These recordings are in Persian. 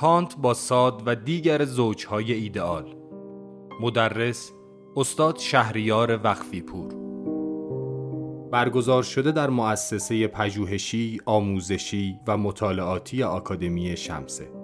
کانت با ساد و دیگر زوجهای ایدئال. مدرس استاد شهریار وقفی پور برگزار شده در مؤسسه پژوهشی، آموزشی و مطالعاتی آکادمی شمسه.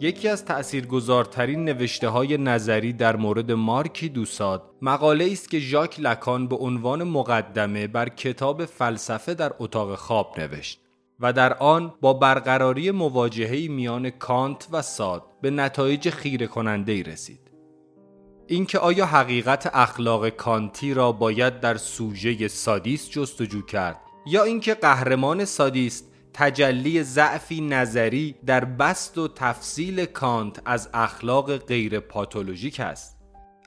یکی از تأثیرگذارترین نوشته های نظری در مورد مارکی دوساد مقاله است که ژاک لکان به عنوان مقدمه بر کتاب فلسفه در اتاق خواب نوشت و در آن با برقراری مواجهه میان کانت و ساد به نتایج خیره کننده ای رسید. اینکه آیا حقیقت اخلاق کانتی را باید در سوژه سادیست جستجو کرد یا اینکه قهرمان سادیست تجلی ضعفی نظری در بسط و تفصیل کانت از اخلاق غیر پاتولوژیک است.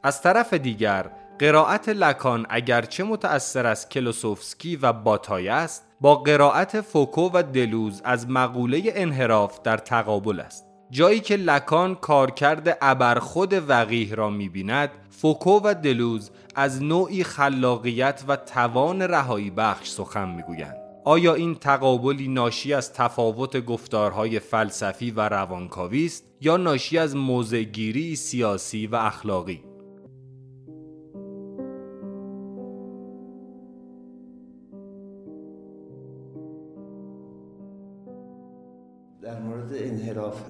از طرف دیگر قرائت لکان اگرچه متأثر از کلوسوفسکی و باتای است با قرائت فوکو و دلوز از مقوله انحراف در تقابل است. جایی که لکان کارکرد ابرخود وقیه را می‌بیند فوکو و دلوز از نوعی خلاقیت و توان رهایی بخش سخن می‌گویند. آیا این تقابلی ناشی از تفاوت گفتارهای فلسفی و روانکاوی است یا ناشی از موضعگیری سیاسی و اخلاقی؟ در مورد انحراف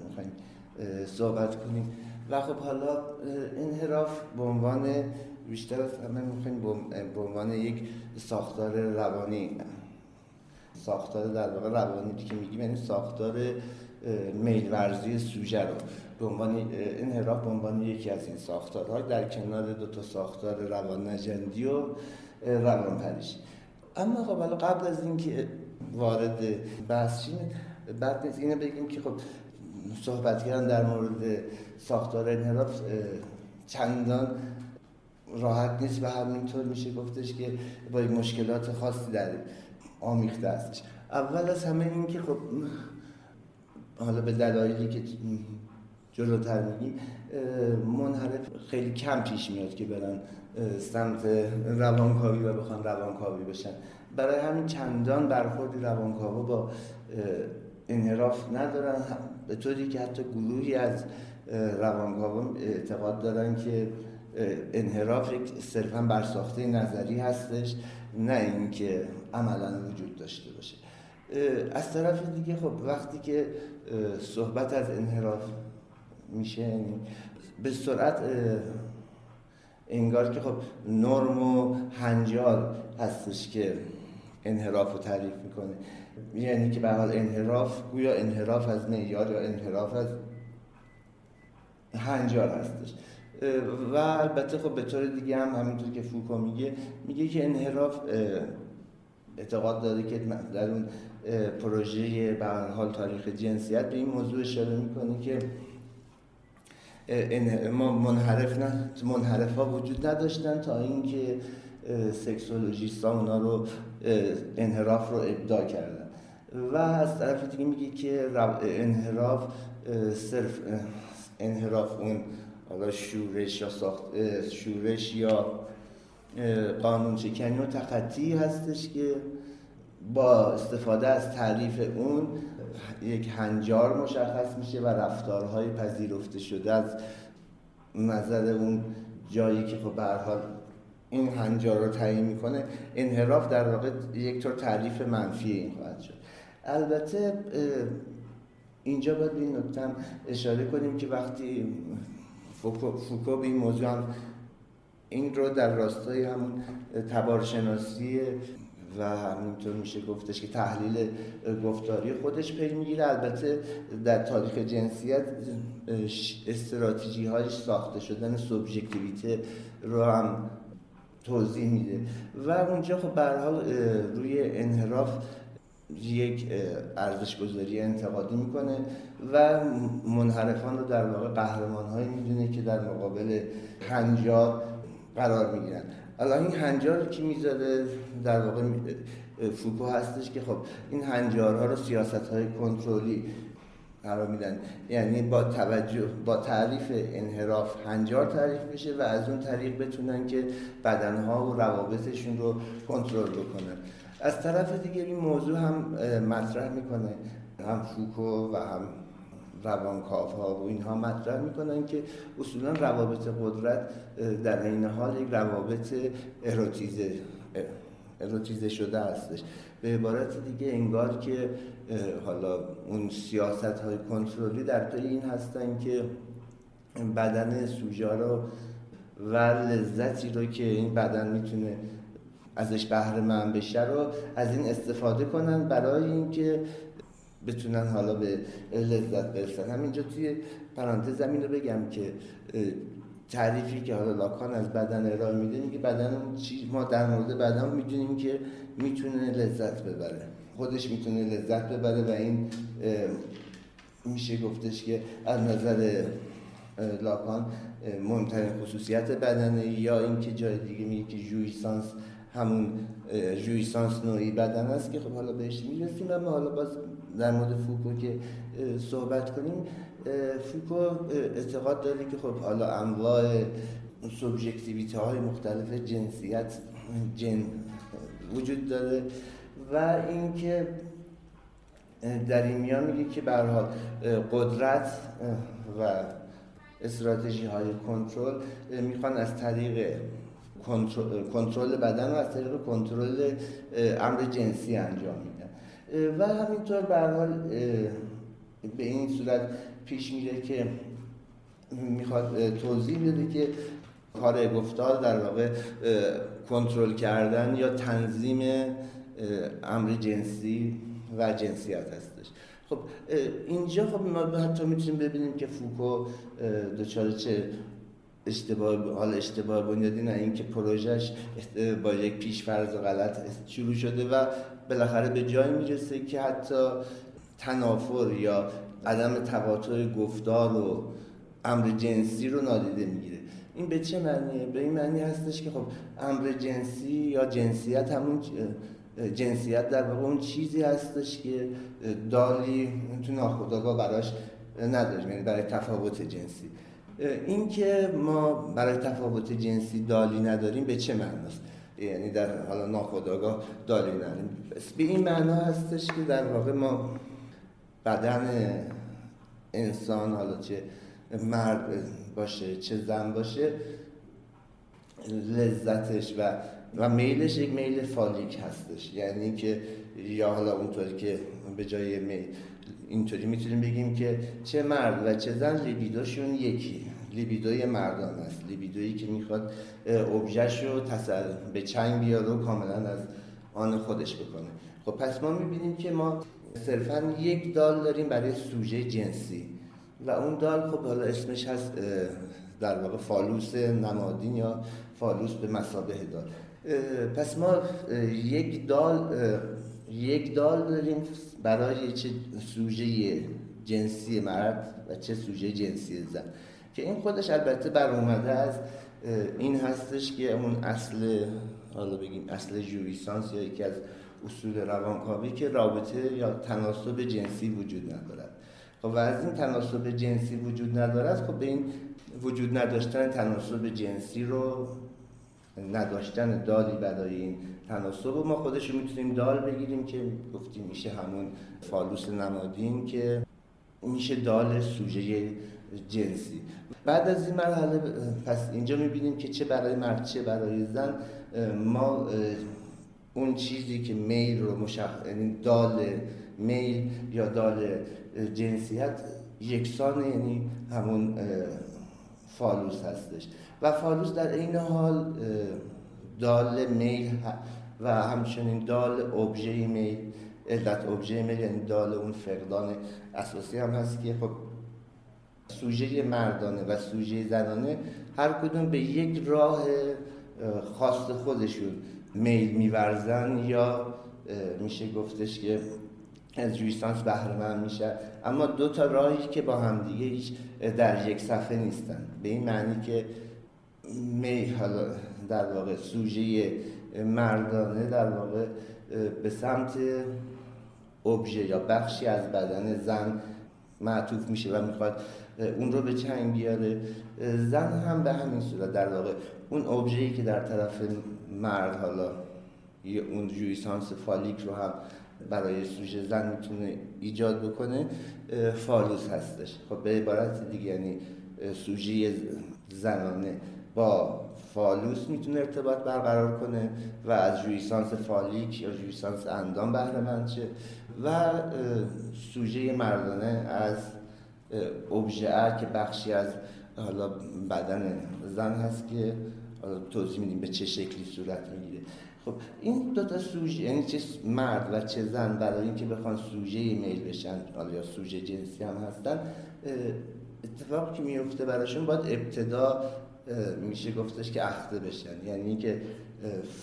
صحبت کنیم. و خب حالا انحراف به عنوان بیشتر از همه می‌خوایم به عنوان یک ساختار روانی ساختار در واقع روانی که میگیم یعنی ساختار میل ورزی سوژه رو به عنوان انحراف به عنوان یکی از این ساختارها در کنار دو تا ساختار روان نجندی و روان پریشی اما خب قبل از اینکه وارد بحث شیم بعد نیست اینو بگیم که خب صحبت کردن در مورد ساختار انحراف چندان راحت نیست و همینطور میشه گفتش که با مشکلات خاصی داریم آمیخته هستش اول از همه این که خب حالا به دلایلی که جلوتر میگیم منحرف خیلی کم پیش میاد که برن سمت روانکاوی و بخوان روانکاوی بشن. برای همین چندان برخوردی روانکاوا با انحراف ندارن. به طوری که حتی گروهی از روانکاوا اعتقاد دارن که انحراف صرفا برساخته نظری هستش. نه اینکه عملا وجود داشته باشه. از طرف دیگه خب وقتی که صحبت از انحراف میشه یعنی به سرعت انگار که خب نرم و هنجال هستش که انحراف رو تعریف می‌کنه. یعنی که به حال انحراف گویا انحراف از معیار یا انحراف از هنجال هستش. و البته خب به طور دیگه هم همینطور که فوکو میگه میگه که انحراف اعتقاد داره که در اون پروژه به حال تاریخ جنسیت به این موضوع اشاره می‌کنه که ما منحرف نه منحرف ها وجود نداشتن تا اینکه سکسولوژیست ها اونا رو انحراف رو ابداع کردن. و از طرف دیگه میگه که انحراف صرف انحراف اون حالا شورش یا ساخت شورش یا قانون شکنی و تخطی هستش که با استفاده از تعریف اون یک هنجار مشخص میشه و رفتارهای پذیرفته شده از نظر اون جایی که خب به حال این هنجار رو تعیین می‌کنه انحراف در واقع یک طور تعریف منفی این خواهد شد. البته اینجا باید به این نکته اشاره کنیم که وقتی فوکو به این موضوع هم این رو در راستای همون تبارشناسی و همینطور میشه گفتش که تحلیل گفتاری خودش پی می‌گیره. البته در تاریخ جنسیت استراتژی هایش ساخته شدن سوبژکتیویته رو هم توضیح میده. و اونجا خب به حال روی انحراف یک ارزش گذاری انتقادی می‌کنه و منحرفان رو در واقع قهرمان هایی می‌دونه که در مقابل هنجار قرار می‌گیرن. الان این هنجار که می‌ذاره؟ در واقع فوکو هستش که خب این هنجارها رو سیاست های کنترلی قرار میدن. یعنی با توجه با تعریف انحراف هنجار تعریف بشه و از اون طریق بتونن که بدنها و روابطشون رو کنترل بکنن. از طرف دیگه این موضوع هم مطرح می‌کنه. هم فوکو و هم روانکاف ها و اینها مطرح می‌کنن که اصولا روابط قدرت در این حال یک روابط اروتیزه اروتیزه شده هستش. به عبارت دیگه انگار که حالا اون سیاست های کنترلی در پی این هستن که بدن سوژه رو و لذتی رو که این بدن می‌تونه ازش بهره من بشه رو از این استفاده کنن برای اینکه بتونن حالا به لذت برسن. همینجا توی پرانتز زمین رو بگم که تعریفی که حالا لاکان از بدن ارائه میده میگه بدن ما در مورد بدن می‌دونیم که می‌تونه لذت ببره. خودش می‌تونه لذت ببره و این میشه گفتش که از نظر لاکان مهمترین خصوصیت بدنه یا اینکه جای دیگه میگه که جویسانس همون جویسانس نوعی بدن است که خب حالا بهش می‌رسیم. اما حالا باز در مورد فوکو که صحبت کنیم فوکو اعتقاد داره که خب حالا انواع سوبژکتیویته های مختلف جنسیت جن وجود داره و اینکه در این میان میگه که به قدرت و استراتژی های کنترل می‌خوان از طریق کنترل بدن و از طریق کنترل امر جنسی انجام و همینطور به حال به این صورت پیش میره که می‌خواد توضیح بده که کار گفتار در واقع کنترل کردن یا تنظیم امر جنسی و جنسیت هستش. خب اینجا خب ما حتی می‌تونیم ببینیم که فوکو دچار چه اشتباه حال اشتباه بنیادی نه اینکه پروژهش با یک پیشفرض غلط شروع شده و بالاخره به جایی می‌رسه که حتی تنافر یا عدم تقاطع گفتار و امر جنسی رو نادیده می‌گیره. این به چه معنیه؟ به این معنی هستش که خب امر جنسی یا جنسیت همون جنسیت در واقع اون چیزی هستش که دالی تو ناخودآگاه براش نداریم یعنی برای تفاوت جنسی. این که ما برای تفاوت جنسی دالی نداریم به چه معناست؟ یعنی در حالا ناخودآگاه دالی نداریم به این معنا هستش که در واقع ما بدن انسان حالا چه مرد باشه چه زن باشه لذتش و و میلش یک میل فالیک هستش. یعنی که یا حالا اونطوری که به جای میل اینطوری می‌تونیم بگیم که چه مرد و چه زن لیبیدوشون یکی. لیبیدوی مردان است. لیبیدویی که می‌خواد ابژهش رو به چنگ بیاره و کاملا از آن خودش بکنه. خب پس ما می‌بینیم که ما صرفا یک دال داریم برای سوژه جنسی. و اون دال خب حالا اسمش هست در واقع فالوس نمادین یا فالوس به مثابه دال. پس ما یک دال یک دال داریم برای چه سوژه جنسی مرد و چه سوژه جنسی زن. که این خودش البته براومده از این هستش که اون اصل حالا بگیم اصل جویسانس یا یکی از اصول روانکاوی که رابطه یا تناسب جنسی وجود ندارد. خب و از این تناسب جنسی وجود ندارد خب به این وجود نداشتن تناسب جنسی رو نداشتن دالی برای این تناسب و ما خودش رو می‌تونیم دال بگیریم که گفتیم میشه همون فالوس نمادین که میشه دال سوژه جنسی. بعد از این مرحله پس اینجا می‌بینیم که چه برای مرد چه برای زن. ما اون چیزی که میل رو مشخص یعنی دال میل یا دال جنسیت یکسان یعنی همون فالوس هستش. و فالوس در این حال دال میل و همچنین دال ابژه میل علت ابژه میل یعنی دال اون فقدان اساسی هم هست که خب سوژه مردانه و سوژه زنانه هر کدوم به یک راه خاص خودشون میل میورزن یا میشه گفتش که از جویسانس بهره میشه. اما دو تا راهی که با هم دیگه هیچ در یک صفحه نیستن. به این معنی که می حالا در واقع سوژه مردانه در واقع به سمت ابژه یا بخشی از بدن زن معطوف میشه و می‌خواد اون رو به چنگ بیاره. زن هم به همین صورت در واقع اون ابژه‌ای که در طرف مرد حالا اون جویسانس فالیک رو هم برای سوژه زن می‌تونه ایجاد بکنه فالوس هستش. خب به عبارت دیگه یعنی سوژه زنانه با فالوس می‌تونه ارتباط برقرار کنه و از jouissance phallic یا jouissance اندام بهره شه و سوژه مردانه از ابژه که بخشی از حالا بدن زن هست که حالا توضیح میدیم به چه شکلی صورت می‌گیره. خب این دو تا سوژه یعنی چه مرد و چه زن برای اینکه بخوان سوژه میل بشن حالا یا سوژه جنسی هم هستن اتفاقی که میفته براشون باید ابتدا میشه گفتش که اخته بشن. یعنی که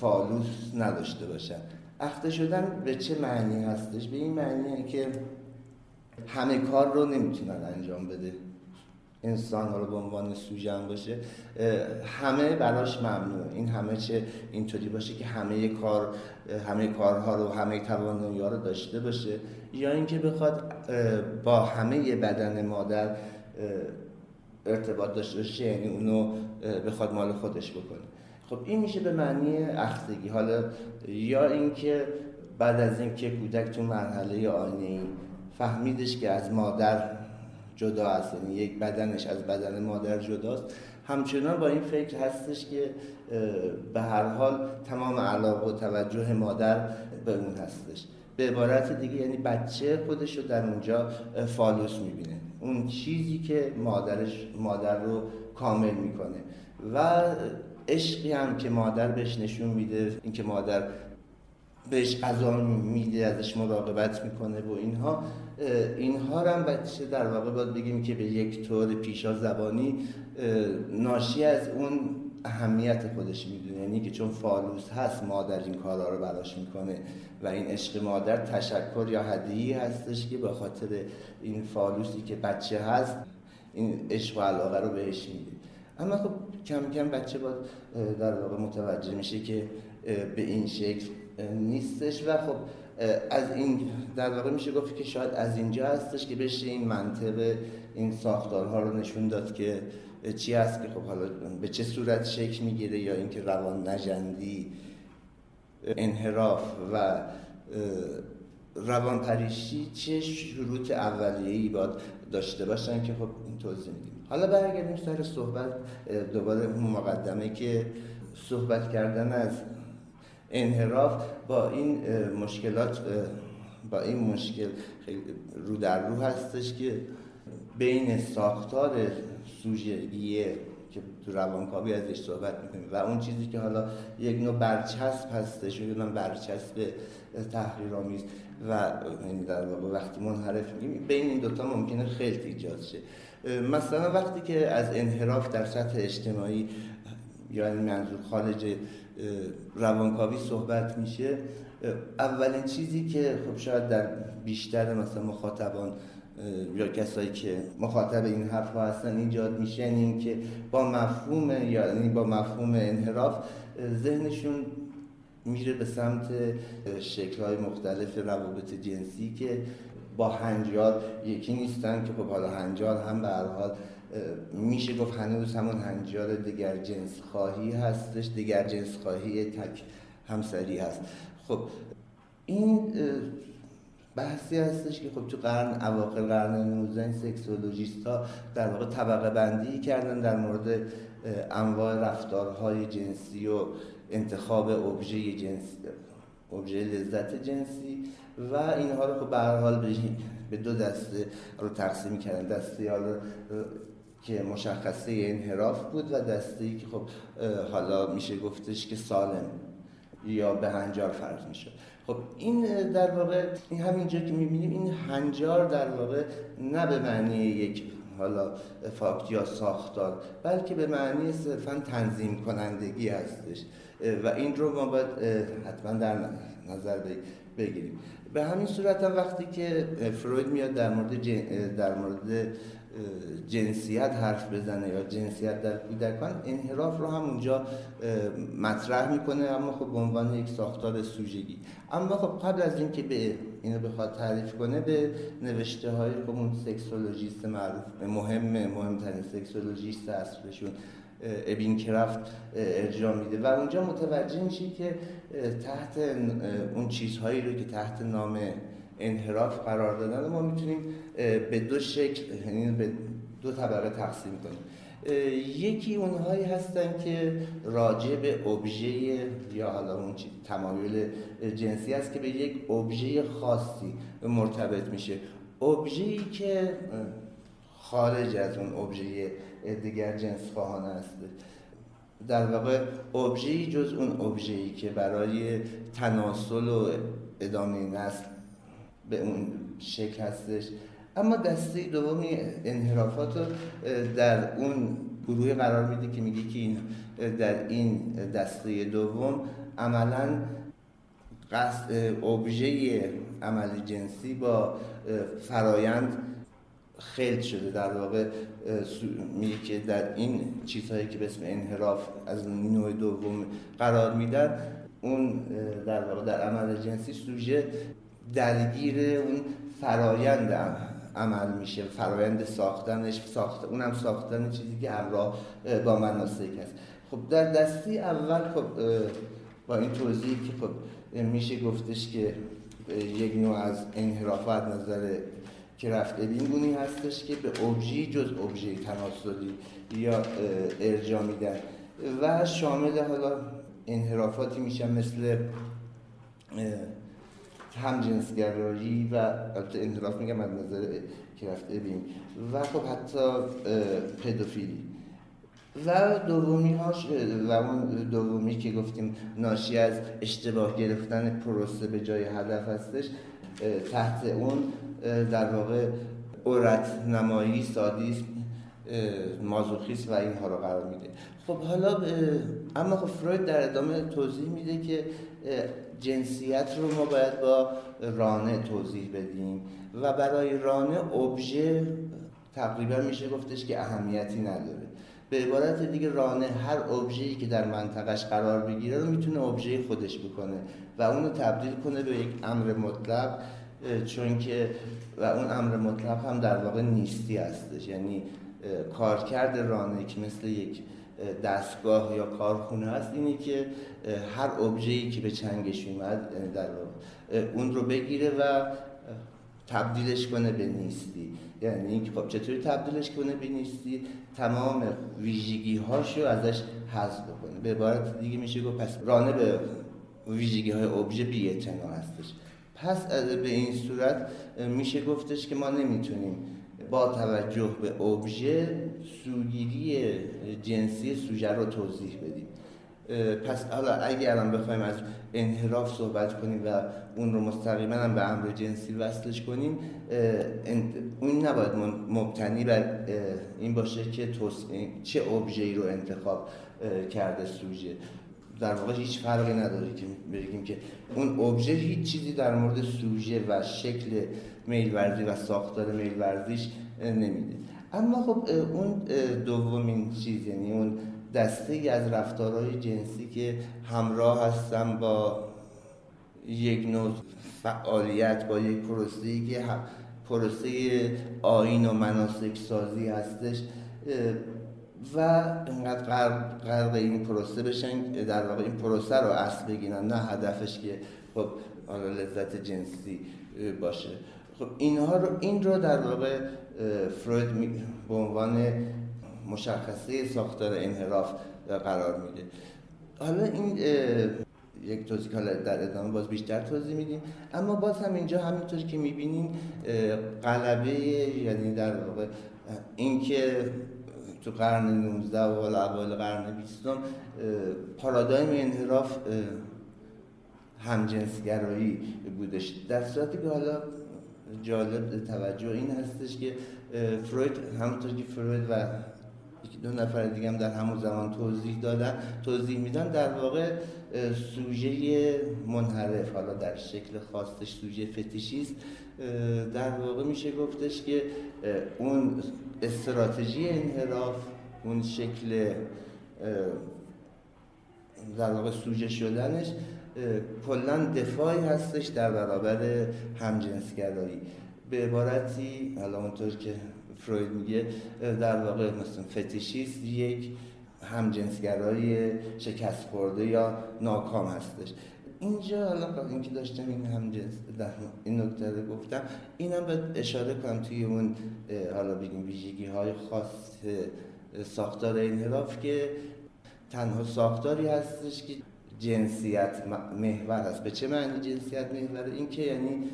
فالوس نداشته باشن. اخته شدن به چه معنی هستش؟ به این معنیه که همه کار رو نمی‌تونن انجام بده. انسان رو به عنوان سوژن باشه همه براش ممنوع این همه چه اینطوری باشه که همه کار همه کارها رو همه توانایی رو داشته باشه. یا اینکه بخواد با همه بدن مادر ارتباط داشته باشه یعنی اونو بخواد مال خودش بکنه. خب این میشه به معنی اختگی حالا یا اینکه بعد از اینکه کودک تو مرحله آینه فهمیدش که از مادر جدا است یعنی یک بدنش از بدن مادر جداست. همچنان با این فکر هستش که به هر حال تمام علاقه و توجه مادر به اون هستش. به عبارت دیگه یعنی بچه خودش رو در اونجا فالوس می‌بینه. اون چیزی که مادرش مادر رو کامل می‌کنه. و عشقی هم که مادر بهش نشون میده اینکه مادر بهش غذا میده ازش مراقبت می‌کنه و اینها. اینها هم بچه در واقع باید بگیم که به یک طور پیشا زبانی ناشی از اون اهمیت خودش می‌دونه. یعنی که چون فالوس هست مادر این کارها رو براش می‌کنه و این عشق مادر تشکر یا هدیه هستش که به خاطر این فالوسی که بچه هست این عشق و علاقه رو بهش میده. اما خب کم کم بچه باید در واقع متوجه میشه که به این شکل نیستش و خب از این در واقع میشه گفت که شاید از اینجا هستش که بشه این منطق این ساختارها رو نشون داد که چی هست که خب حالا به چه صورت شکل می‌گیره یا اینکه روان نجندی انحراف و روان پریشی چه شروط اولیه‌ای باید داشته باشن که خب این توضیح میدیم. حالا برگردیم سر صحبت دوباره اون مقدمه که صحبت کردن از انحراف با این مشکلات با این مشکل رو در رو هستش که بین ساختار سوژگیه که تو روانکاوی ازش صحبت می‌کنیم و اون چیزی که حالا یک نوع برچسب هستش و برچسب تحریرآمیز و در واقع وقتی منحرف میگیم بین این دوتا ممکنه خیلی ایجاد شه. مثلا وقتی که از انحراف در سطح اجتماعی یعنی منظور خارج روانکاوی صحبت میشه. اولین چیزی که خب شاید در بیشتر مثلا مخاطبان یا کسایی که مخاطب این حرف ها هستن ایجاد میشه یعنی اینکه با مفهوم یعنی با مفهوم انحراف ذهنشون میره به سمت شکل های مختلف روابط جنسی که با هنجار یکی نیستن که خب حالا هنجار هم به حال میشه گفت هنوز همون هنجار دیگر جنس خواهی هستش دیگر جنس خواهی تک همسری هست. خب این بحثی هستش که خب تو قرن اواخر قرن 19 سکسولوژیست ها در واقع طبقه بندی کردن در مورد انواع رفتارهای جنسی و انتخاب ابژه جنسی ابژه لذت جنسی و اینها رو خب به هر حال به دو دسته رو تقسیم کردن. دسته حالا که مشخصه انحراف بود و دسته ای که خب حالا میشه گفتش که سالم یا به هنجار فرض میشه خب این در واقع این همینجا که می‌بینیم این هنجار در واقع نه به معنی یک حالا فاکت یا ساختار بلکه به معنی صرفا تنظیم کنندگی هستش. و این رو ما باید حتما در نظر بگیریم. به همین صورت هم وقتی که فروید میاد در مورد در مورد جنسیت حرف بزنه یا جنسیت در کودکان انحراف رو هم اونجا مطرح می‌کنه اما خب به عنوان یک ساختار سوژگی. اما خب قبل از اینکه به اینو بخواد تعریف کنه به نوشته های اون سکسولوژیست معروف مهم مهمترین سکسولوژیست عصرشون کرافت ابینگ ارجاع میده. و اونجا متوجه میشه که تحت اون چیزهایی رو که تحت نام انحراف قرار دادن. ما می‌تونیم به دو شکل یعنی به دو طبقه تقسیم کنیم. یکی اونهایی هستن که راجع به ابژه یا حالا اون تمایل جنسی است که به یک ابژه خاصی مرتبط میشه. ابژه‌ای که خارج از اون ابژه دیگر جنس خواهانه است. در واقع ابژه‌ای جز اون ابژه‌ای که برای تناسل و ادامه نسل به اون شکل هستش اما دسته دومی انحرافات رو در اون گروه قرار میده که میگه که این در این دسته دوم عملا قصد ابژه عمل جنسی با فرایند خلط شده. در واقع میگه که در این چیزهایی که به اسم انحراف از نوع دوم قرار میدن اون در واقع در عمل جنسی سوژه درگیر اون فرایند عمل میشه. فرایند ساختنش ساخت اونم ساختن چیزی که همراه با مناسک هست. خب در دستی اول خب با این توضیحی که خب میشه گفتش که یک نوع از انحرافات نظر که رفته گونی هستش که به ابژه جز ابژه تناسلی یا ارجاع میدن و شامل حالا انحرافاتی میشن مثل هم جنسگرایی و البته انحراف میگم از نظر که رفته بین. و خب حتی پدوفیلی. و دومی هاش و اون دومی که گفتیم ناشی از اشتباه گرفتن پروسه به جای هدف هستش تحت اون در واقع اورت نمایی سادیسم مازوخیس و اینها رو قرار میده. خب حالا اما خب فروید در ادامه توضیح میده که جنسیت رو ما باید با رانه توضیح بدیم و برای رانه ابژه تقریبا میشه گفتش که اهمیتی نداره. به عبارت دیگه رانه هر ابژه‌ای که در منطقش قرار بگیره رو می‌تونه ابژه خودش بکنه و اونو تبدیل کنه به یک امر مطلق چون که و اون امر مطلق هم در واقع نیستی هستش. یعنی کارکرد رانه که مثل یک دستگاه یا کارخونه هست اینه که هر ابژه‌ای که به چنگش اومد در اون رو بگیره و تبدیلش کنه به نیستی. یعنی اینکه خب چطوری تبدیلش کنه به نیستی؟ تمام ویژگی هاشو ازش حذف بکنه. به عبارت دیگه میشه گفت پس رانه به ویژگی های ابژه بی هستش. پس به این صورت میشه گفتش که ما نمی‌تونیم با توجه به ابژه سوگیری جنسی سوژه رو توضیح بدیم. پس حالا اگه الان بخوایم از انحراف صحبت کنیم و اون رو مستقیما هم به امر جنسی وصلش کنیم اون نباید مبتنی بر این باشه که چه ای رو انتخاب کرده سوژه. در واقع هیچ فرقی نداره که بگیم که اون ابژه هیچ چیزی در مورد سوژه و شکل میل ورزی و ساختار میل ورزیش نمیده. اما خب اون دومین چیز یعنی اون دسته ای از رفتارهای جنسی که همراه هستن با یک نوع فعالیت با یک پروسه که پروسه آین و مناسک سازی هستش و اینقدر غرق این پروسه بشن در واقع این پروسه رو اصل بگیرن نه هدفش که خب لذت جنسی باشه. خب اینها رو این رو در واقع فروید به عنوان مشخصه ساختار انحراف قرار میده. حالا این یک توضیح حالا در ادامه باز بیشتر توضیح میدیم. اما باز هم اینجا همینطور که می‌بینیم قلبه یعنی در واقع اینکه تو قرن 19 و اوایل قرن 20 پارادایم انحراف همجنسگرایی بودش. در صورتی که حالا جالب توجه این هستش که فروید همونطور که فروید و دو نفر دیگه هم در همون زمان توضیح دادن توضیح میدن در واقع سوژه منحرف حالا در شکل خاصش سوژه فتیشیست در واقع میشه گفتش که اون استراتژی انحراف اون شکل در واقع سوژه شدنش کلا دفاعی هستش در برابر همجنسگرایی. به عبارتی حالا اونطور که فروید میگه در واقع مثلا فتیشیست یک همجنسگرای شکست خورده یا ناکام هستش. اینجا حالا اینکه داشتم این هم در این نکته رو گفتم اینم باید اشاره کنم توی اون حالا بگیم ویژگی های خاص ساختار انحراف که تنها ساختاری هستش که جنسیت محور هست به چه معنی جنسیت محور؟ این که یعنی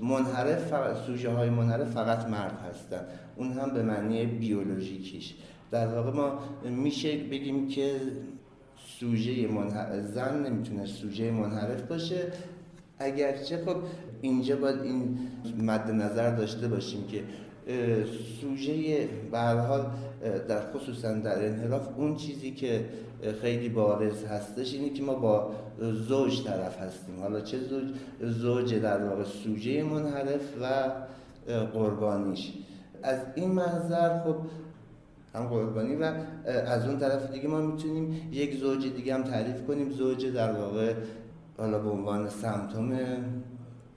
منحرف فقط سوژه های منحرف فقط مرد هستن. اون هم به معنی بیولوژیکیش. در واقع ما میشه بگیم که سوژه منحرف زن نمی‌تونه سوژه منحرف باشه. اگرچه خب اینجا باید این مد نظر داشته باشیم که سوژه به حال در خصوصا در انحراف اون چیزی که خیلی بارز هستش اینه که ما با زوج طرف هستیم. حالا چه زوج؟ زوج در واقع سوژه منحرف و قربانیش. از این منظر خب هم قربانی و از اون طرف دیگه ما می‌تونیم یک زوج دیگه هم تعریف کنیم. زوج در واقع حالا به عنوان سمتوم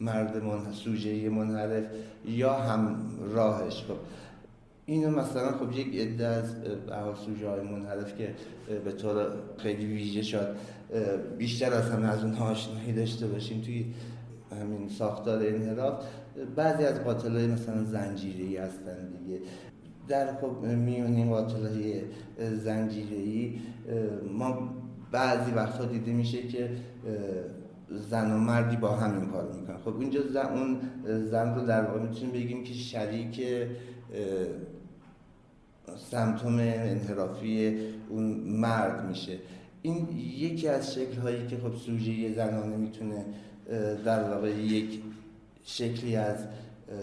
مرد من... سوژه منحرف یا هم راهش. خب اینو مثلا خب یک عده از سوژه های منحرف که به طور خیلی ویژه شد بیشتر از همه از اون آشنایی داشته باشیم توی همین ساختار انحراف. بعضی از قاتل های مثلا زنجیری هستن دیگه. در خب میون این قاتل های زنجیری ما بعضی وقتها دیده میشه که زن و مردی با همین کار می‌کنن. خب اینجا زن اون زن رو در واقع می‌تونیم بگیم که شریک سمتوم انحرافی اون مرد میشه. این یکی از شکل هایی که خب سوژه زنانه می‌تونه در واقع یک شکلی از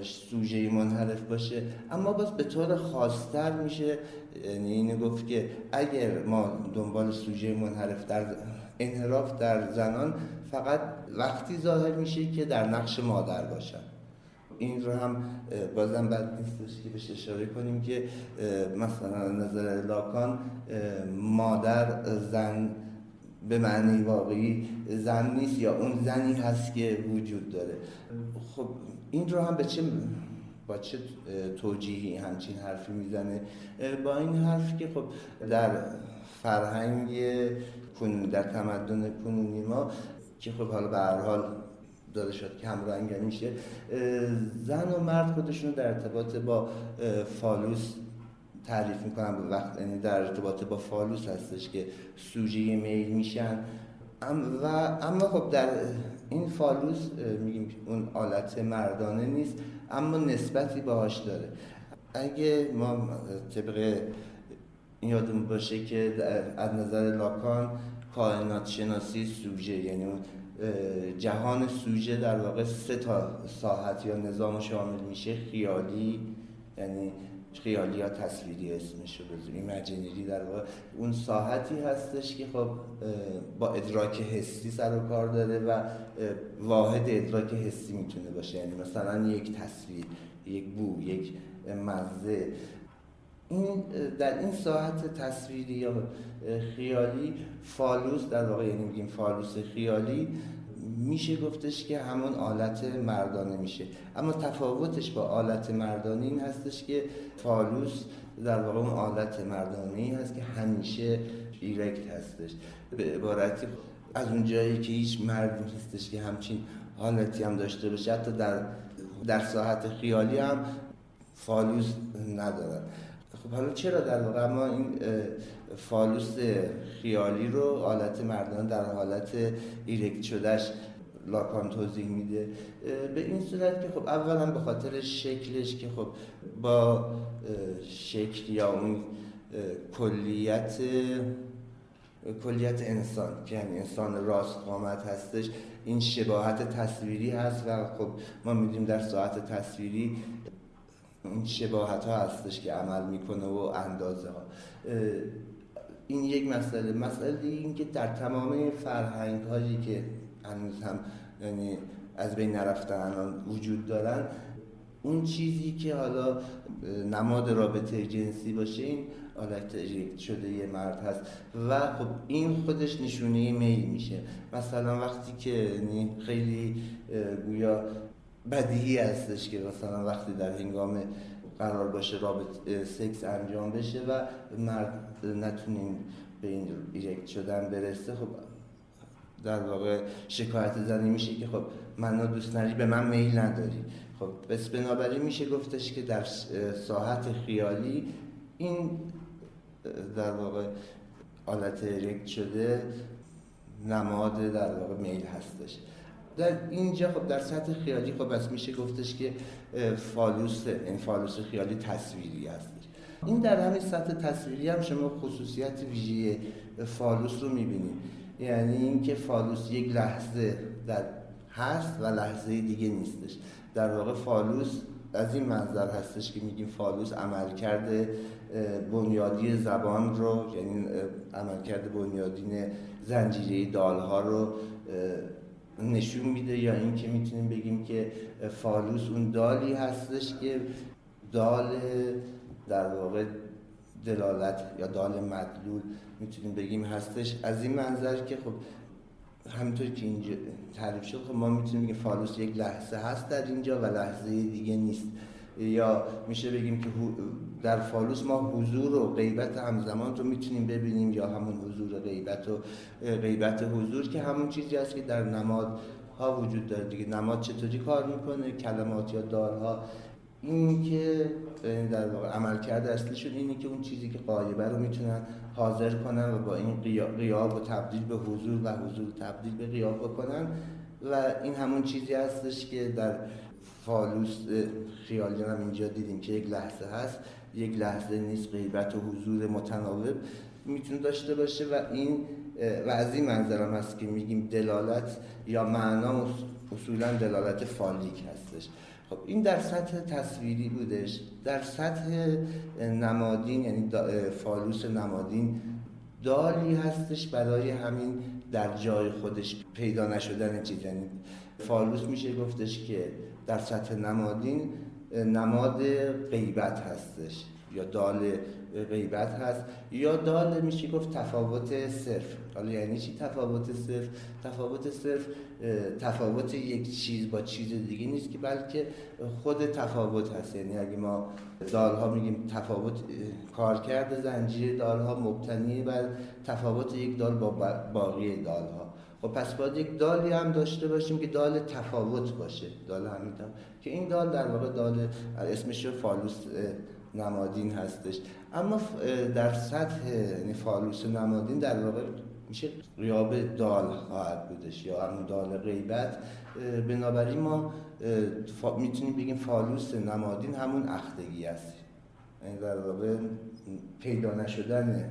سوژه منحرف باشه. اما باز به طور خاصتر میشه یعنی اینو گفت که اگر ما دنبال سوژه منحرف در انحراف در زنان فقط وقتی ظاهر میشه که در نقش مادر باشن. این رو هم بازم بد نیست که بهش اشاره کنیم که مثلا نظر لاکان مادر زن به معنی واقعی زن نیست یا اون زنی هست که وجود داره. خب این رو هم به چه با چه توجیهی همچین حرفی می‌زنه؟ با این حرف که خب در فرهنگ در تمدن کنونی ما که خب حالا به هر حال داده شد که هماهنگ میشه زن و مرد خودشون در ارتباط با فالوس تعریف می‌کنن. به وقت یعنی در ارتباط با فالوس هستش که سوژه میل میشن. و اما خب در این فالوس میگیم اون آلت مردانه نیست اما نسبتی باهاش داره. اگه ما طبق یادمون باشه که از نظر لاکان کائنات شناسی سوژه یعنی جهان سوژه در واقع سه تا ساحت یا نظام شامل میشه. خیالی یعنی خیالی یا تصویری اسمش رو بذاریم imaginary در واقع. اون ساحتی هستش که خب با ادراک حسی سر و کار داره و واحد ادراک حسی می‌تونه باشه. یعنی مثلا یک تصویر یک بو یک مزه. این در این ساحت تصویری یا خیالی فالوس در واقع یعنی میگیم فالوس خیالی میشه گفتش که همون آلت مردانه میشه. اما تفاوتش با آلت مردانه این هستش که فالوس در واقع اون آلت مردانه ای هست که همیشه erect هستش. به عبارتی از اون جایی که هیچ مرد نیستش که همچین حالتی هم داشته باشه. حتی در در ساحت خیالی هم فالوس ندارن. خب حالا چرا در واقع؟ ما این فالوس خیالی رو آلت مردانه در حالت erect شده‌ش لاکان توضیح میده به این صورت که خب اولا به خاطر شکلش که خب با شکل یا اون کلیت کلیت انسان که یعنی انسان راست قامت هستش این شباهت تصویری هست و خب ما میدیم در ساعت تصویری این شباهت ها هستش که عمل می‌کنه و اندازه ها این یک مسئله. مسئله این که در تمام فرهنگ هایی که هنوز هم یعنی از بین نرفتن الان وجود دارن اون چیزی که حالا نماد رابطه جنسی باشه این erect شده یه مرد هست. و خب این خودش نشونه میل میشه. مثلا وقتی که یعنی خیلی گویا بدیهی هستش که مثلا وقتی در هنگام قرار باشه رابطه سکس انجام بشه و مرد نتونیم به این erect شدن برسه خب در واقع شکایت زنی میشه که خب منو دوست نداری به من میل نداری. خب پس بنابراین میشه گفتش که در ساحت خیالی این در واقع آلت erect شده نماد در واقع میل هستش. در اینجا خب در سطح خیالی خب پس میشه گفتش که فالوس این فالوس خیالی تصویری هستش این در همین سطح تصویری هم شما خصوصیت ویژه فالوس رو می‌بینید. یعنی اینکه فالوس یک لحظه در هست و لحظه دیگه نیستش. در واقع فالوس از این منظر هستش که میگیم فالوس عملکرد بنیادی زبان رو یعنی عملکرد بنیادین زنجیره دالها رو نشون میده یا اینکه می‌تونیم بگیم که فالوس اون دالی هستش که دال در واقع دلالت یا دال مدلول می‌تونیم بگیم هستش. از این منظر که خب همینطور که اینجا تعریف شد خب ما می‌تونیم بگیم فالوس یک لحظه هست در اینجا و لحظه دیگه نیست. یا میشه بگیم که در فالوس ما حضور و غیبت همزمان رو می‌تونیم ببینیم یا همون حضور غیبت و غیبت حضور که همون چیزی است که در نماد ها وجود داره دیگه. نماد چطوری کار می‌کنه؟ کلمات یا دال‌ها؟ این که در واقع عملکرد اصلیشون اینه که اون چیزی که غایبه رو می‌تونن حاضر کنن و با این قیاب و تبدیل به حضور و حضور تبدیل به قیاب بکنن. و این همون چیزی هستش که در فالوس خیالی هم اینجا دیدیم که یک لحظه هست. یک لحظه نیست غیبت و حضور متناوب می‌تونه داشته باشه و این و از این منظرم هست که میگیم دلالت یا معنا اصولا دلالت فالیک هستش. خب این در سطح تصویری بودش. در سطح نمادین یعنی فالوس نمادین دالی هستش برای همین در جای خودش پیدا نشدن چیز. یعنی فالوس میشه گفتش که در سطح نمادین نماد غیبت هستش یا دال غیبت هست یا دال میشه گفت تفاوت صرف. حالا یعنی چی تفاوت صرف؟ تفاوت صرف تفاوت یک چیز با چیز دیگه نیست که بلکه خود تفاوت هست. یعنی اگه ما دال ها میگیم تفاوت کارکرد زنجیره دال ها مبتنی بر تفاوت یک دال با باقی دال ها خب پس باید یک دالی هم داشته باشیم که دال تفاوت باشه. دال همین که این دال در واقع دال اسمش فالوس نمادین هستش. اما در سطح یعنی فالوس نمادین در واقع میشه غیاب دال خواهد بودش یا همون دال غیبت. بنابراین ما می‌تونیم بگیم فالوس نمادین همون اختگی است. یعنی در واقع پیدا نشدن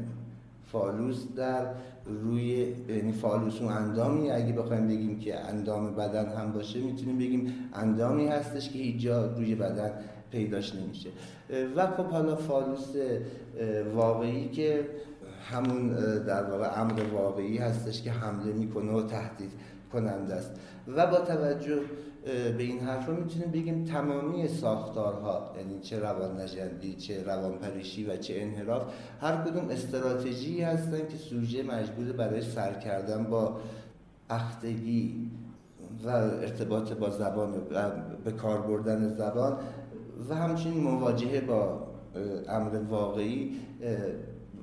فالوس در روی یعنی فالوس اون اندامی اگه بخوایم بگیم که اندام بدن هم باشه می‌تونیم بگیم اندامی هستش که هیچ جا روی بدن پیداش نمیشه. و خب حالا فالوس واقعی که همون در واقع امر واقعی هستش که حمله می‌کنه و تهدید کننده است. و با توجه به این حرف رو می‌تونیم بگیم تمامی ساختارها یعنی چه روان نجندی چه روان پریشی و چه انحراف هر کدوم استراتژی هستن که سوژه مجبور برای سر کردن با اختگی و ارتباط با زبان و به کار بردن زبان و همچنین مواجهه با امر واقعی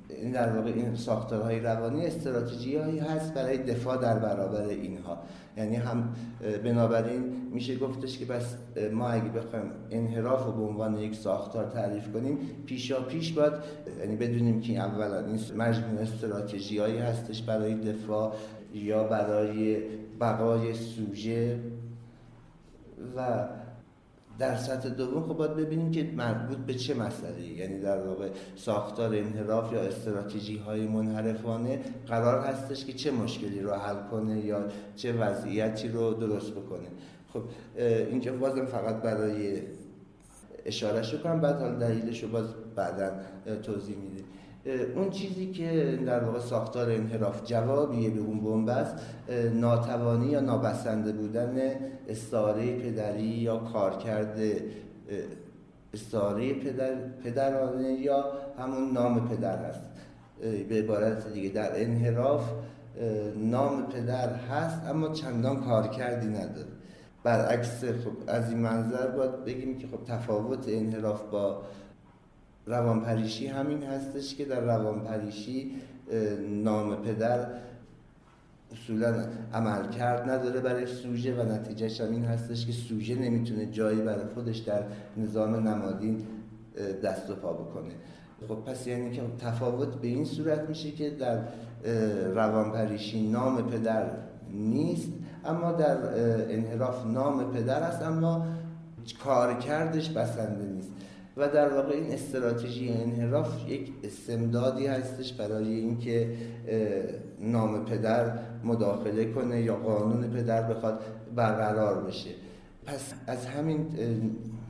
این در واقع این ساختارهای روانی استراتژی هایی هست برای دفاع در برابر اینها. یعنی هم بنابراین میشه گفتش که بس ما اگه بخوایم انحراف رو به عنوان یک ساختار تعریف کنیم پیشا پیش باید یعنی بدونیم که اولا این مجموع استراتژی هایی هستش برای دفاع یا برای بقای سوژه و در سطح دوم خب باید ببینیم که مربوط به چه مسئله یعنی در واقع ساختار انحراف یا استراتژی های منحرفانه قرار هستش که چه مشکلی رو حل کنه یا چه وضعیتی رو درست بکنه. خب اینجا بازم فقط برای اشاره شو کنم بعد حال دلیلش رو باز بعدا توضیح میده اون چیزی که در واقع ساختار انحراف جوابیه به اون بنبست ناتوانی یا نابسنده بودن استعاره پدری یا کارکرد استعاره پدر پدرانه یا همون نام پدر هست به عبارت دیگه در انحراف نام پدر هست اما چندان کارکردی نداره. برعکس خب از این منظر باید بگیم که خب تفاوت انحراف با روانپریشی همین هستش که در روانپریشی نام پدر اصولا عمل کرد نداره برای سوژه و نتیجهش هم این هستش که سوژه نمی‌تونه جایی برای خودش در نظام نمادین دست و پا بکنه. خب پس یعنی که تفاوت به این صورت میشه که در روانپریشی نام پدر نیست اما در انحراف نام پدر است اما کارکردش بسنده نیست. و در واقع این استراتژی انحراف یک استمدادی هستش برای اینکه نام پدر مداخله کنه یا قانون پدر بخواد برقرار بشه. پس از همین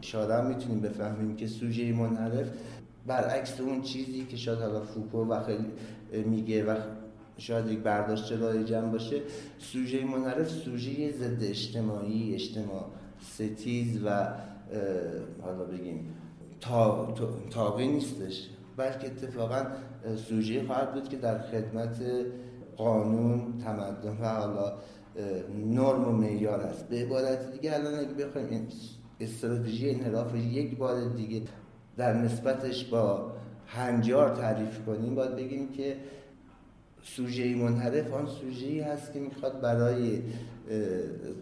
اشاره می‌تونیم بفهمیم که سوژه منحرف برعکس اون چیزی که شاید حالا فوکو و خیلی میگه و شاید یک برداشت رایجم باشه سوژه منحرف سوژه ضد اجتماعی اجتماع ستیز و حالا بگیم تا، نیستش. بلکه اتفاقا سوژه خواهد بود که در خدمت قانون تمدن و حالا نرم و معیار است. به عبارت دیگه الان اگه بخوایم این استراتژی انحراف یک بار دیگه در نسبتش با هنجار تعریف کنیم باید بگیم که سوژه منحرف آن سوژه هست که می‌خواد برای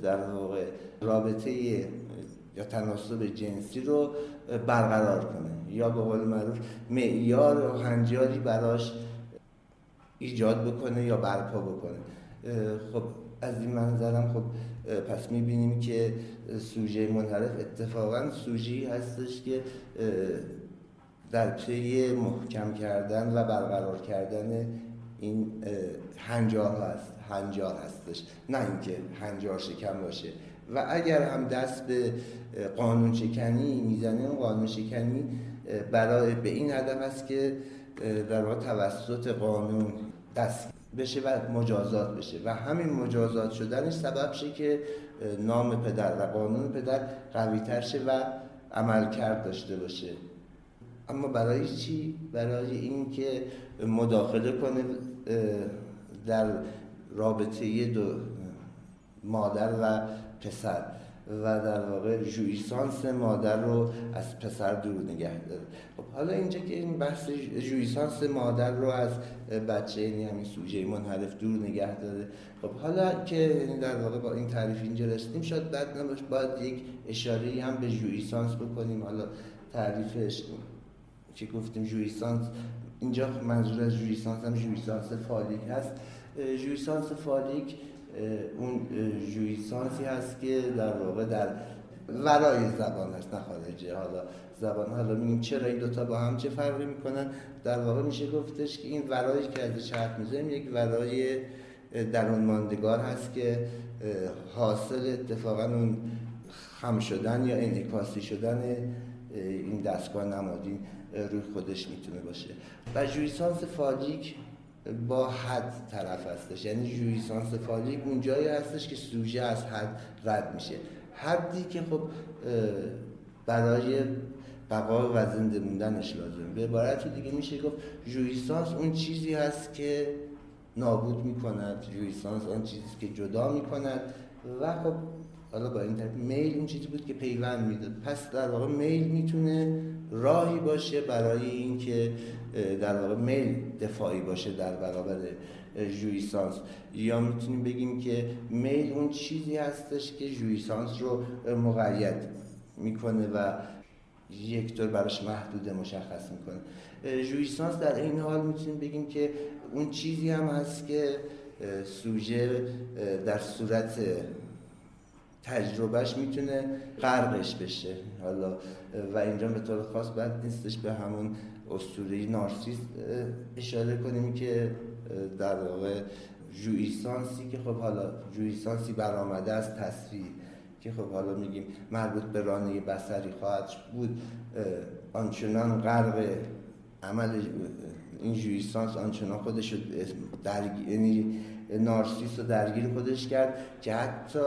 در واقع رابطه یا تناسب جنسی رو برقرار کنه. یا به قول معروف معیار و هنجاری براش ایجاد بکنه یا برپا بکنه. خب از این منظرم خب پس می‌بینیم که سوژه منحرف اتفاقا سوژه هستش که در پی محکم کردن و برقرار کردن این هنجار هست هنجار هستش. نه اینکه هنجار شکم باشه. و اگر هم دست به قانون شکنی می‌زنه اون قانون شکنی برای به این هدف است که در واقع توسط قانون دست بشه و مجازات بشه و همین مجازات شدنش سبب شه که نام پدر و قانون پدر قوی شه و عمل کرد داشته باشه اما برای چی؟ برای اینکه مداخله کنه در رابطه دو مادر و پسر و در واقع جویسانس مادر رو از پسر دور نگه داره. خب حالا اینجا که این بحث جویسانس مادر رو از بچه یعنی همین سوژه منحرف دور نگه داره. خب حالا که یعنی در واقع با این تعریف اینجا رسیدیم شاید بعد نباش باید یک اشاره هم به جویسانس بکنیم. حالا تعریفش که گفتیم جویسانس اینجا منظور از جویسانس هم جویسانس فالیک هست. جویسانس فالیک اون جویسانسی هست که در واقع در ورای زبان هست نه خارجه حالا زبان حالا میگیم چرا این دوتا با هم چه فرقی می‌کنن؟ در واقع میشه گفتش که این ورایی که ازش حرف می‌زنیم یک ورای درون ماندگار هست که حاصل اتفاقا اون خم شدن یا انعکاسی شدن این دستگاه نمادین روی خودش می‌تونه باشه. و ژوئیسانس فالیک با حد طرف هستش. یعنی ژوئیسانس فالیک اون جایی هستش که سوژه از حد رد میشه. حدی که خب برای بقا و زنده موندنش لازم به عبارت دیگه میشه گفت ژوئیسانس اون چیزی هست که نابود می‌کند. ژوئیسانس اون چیزی که جدا می‌کند. و خب حالا با این طرف میل اون چیزی بود که پیوند می‌داد. پس در واقع میل می‌تونه راهی باشه برای اینکه در واقع میل دفاعی باشه در برابر جویسانس یا می‌تونیم بگیم که میل اون چیزی هستش که جویسانس رو مقید می‌کنه و یک طور براش محدوده مشخص می‌کنه. جویسانس در این حال می‌تونیم بگیم که اون چیزی هم هست که سوژه در صورت تجربهش می‌تونه غرقش بشه. حالا و اینجا به طور خاص بد نیستش به همون اسطوره نارسیس اشاره کنیم که در واقع جویسانسی که خب حالا جویسانسی برآمده از تصویر که خب حالا میگیم مربوط به رانه بسری خواهد بود آنچنان غرق عمل این جویسانس آنچنان خودش درگیر یعنی نارسیس رو درگیر خودش کرد که حتی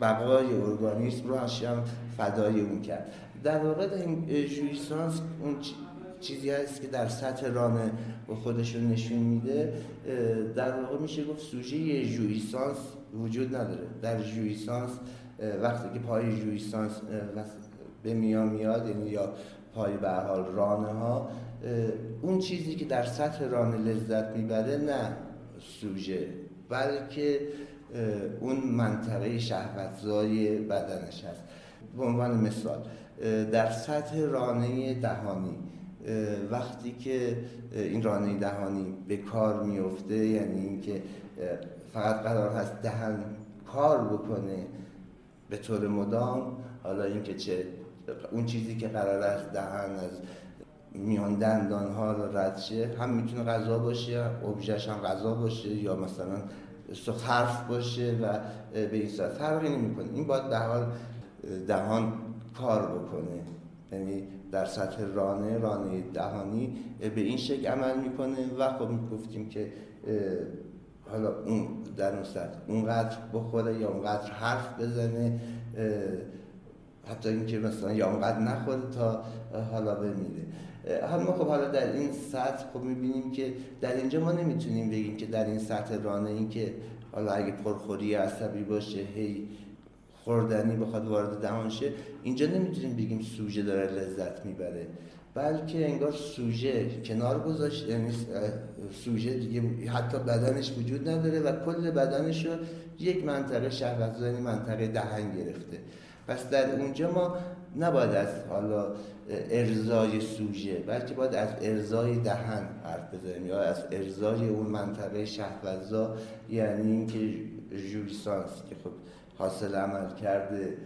بقای ارگانیسم رو هم فدای اون کرد. در واقع این جویسانس اون چیزی هست که در سطح رانه با خودشون نشون میده. در واقع میشه گفت سوژه جویسانس وجود نداره. در جویسانس وقتی که پای جویسانس به میان میاد یعنی یا پای به حال رانه ها اون چیزی که در سطح رانه لذت می‌بره نه سوژه بلکه اون منطقه شهوتزای بدنش هست. به عنوان مثال در سطح رانه دهانی وقتی که این رانه دهانی به کار میفته یعنی اینکه فقط قرار هست دهن کار بکنه به طور مدام حالا اینکه چه اون چیزی که قرار است دهن از میان دندان ها رد شه هم می‌تونه غذا باشه ابژش هم غذا باشه یا مثلا حرف باشه و به این صورت فرقی نمی‌کنه. این باید به حال دهان کار بکنه. یعنی در سطح رانه رانه دهانی به این شکل عمل می‌کنه و خب گفتیم که حالا اون در اون سطح اونقدر بخوره یا اونقدر حرف بزنه حتی اینکه مثلا یا اونقدر نخوره تا حالا بمیره. ما خب حالا در این سطح خب می‌بینیم که در اینجا ما نمی‌تونیم بگیم که در این سطح رانه این که حالا اگه پرخوری عصبی باشه هی خوردنی بخواد وارد دهان شه اینجا نمی‌تونیم بگیم سوژه داره لذت می‌بره. بلکه انگار سوژه کنار گذاشت یعنی سوژه دیگه حتی بدنش وجود نداره و کل بدنش رو یک منطقه شهوت یعنی منطقه دهن گرفته. پس در اونجا ما نباید از حالا ارزای سوژه بلکه باید از ارزای دهن حرف بزنیم یا از ارزای اون منطقه شهوزا یعنی اینکه جویسانس که خب حاصل عمل کرده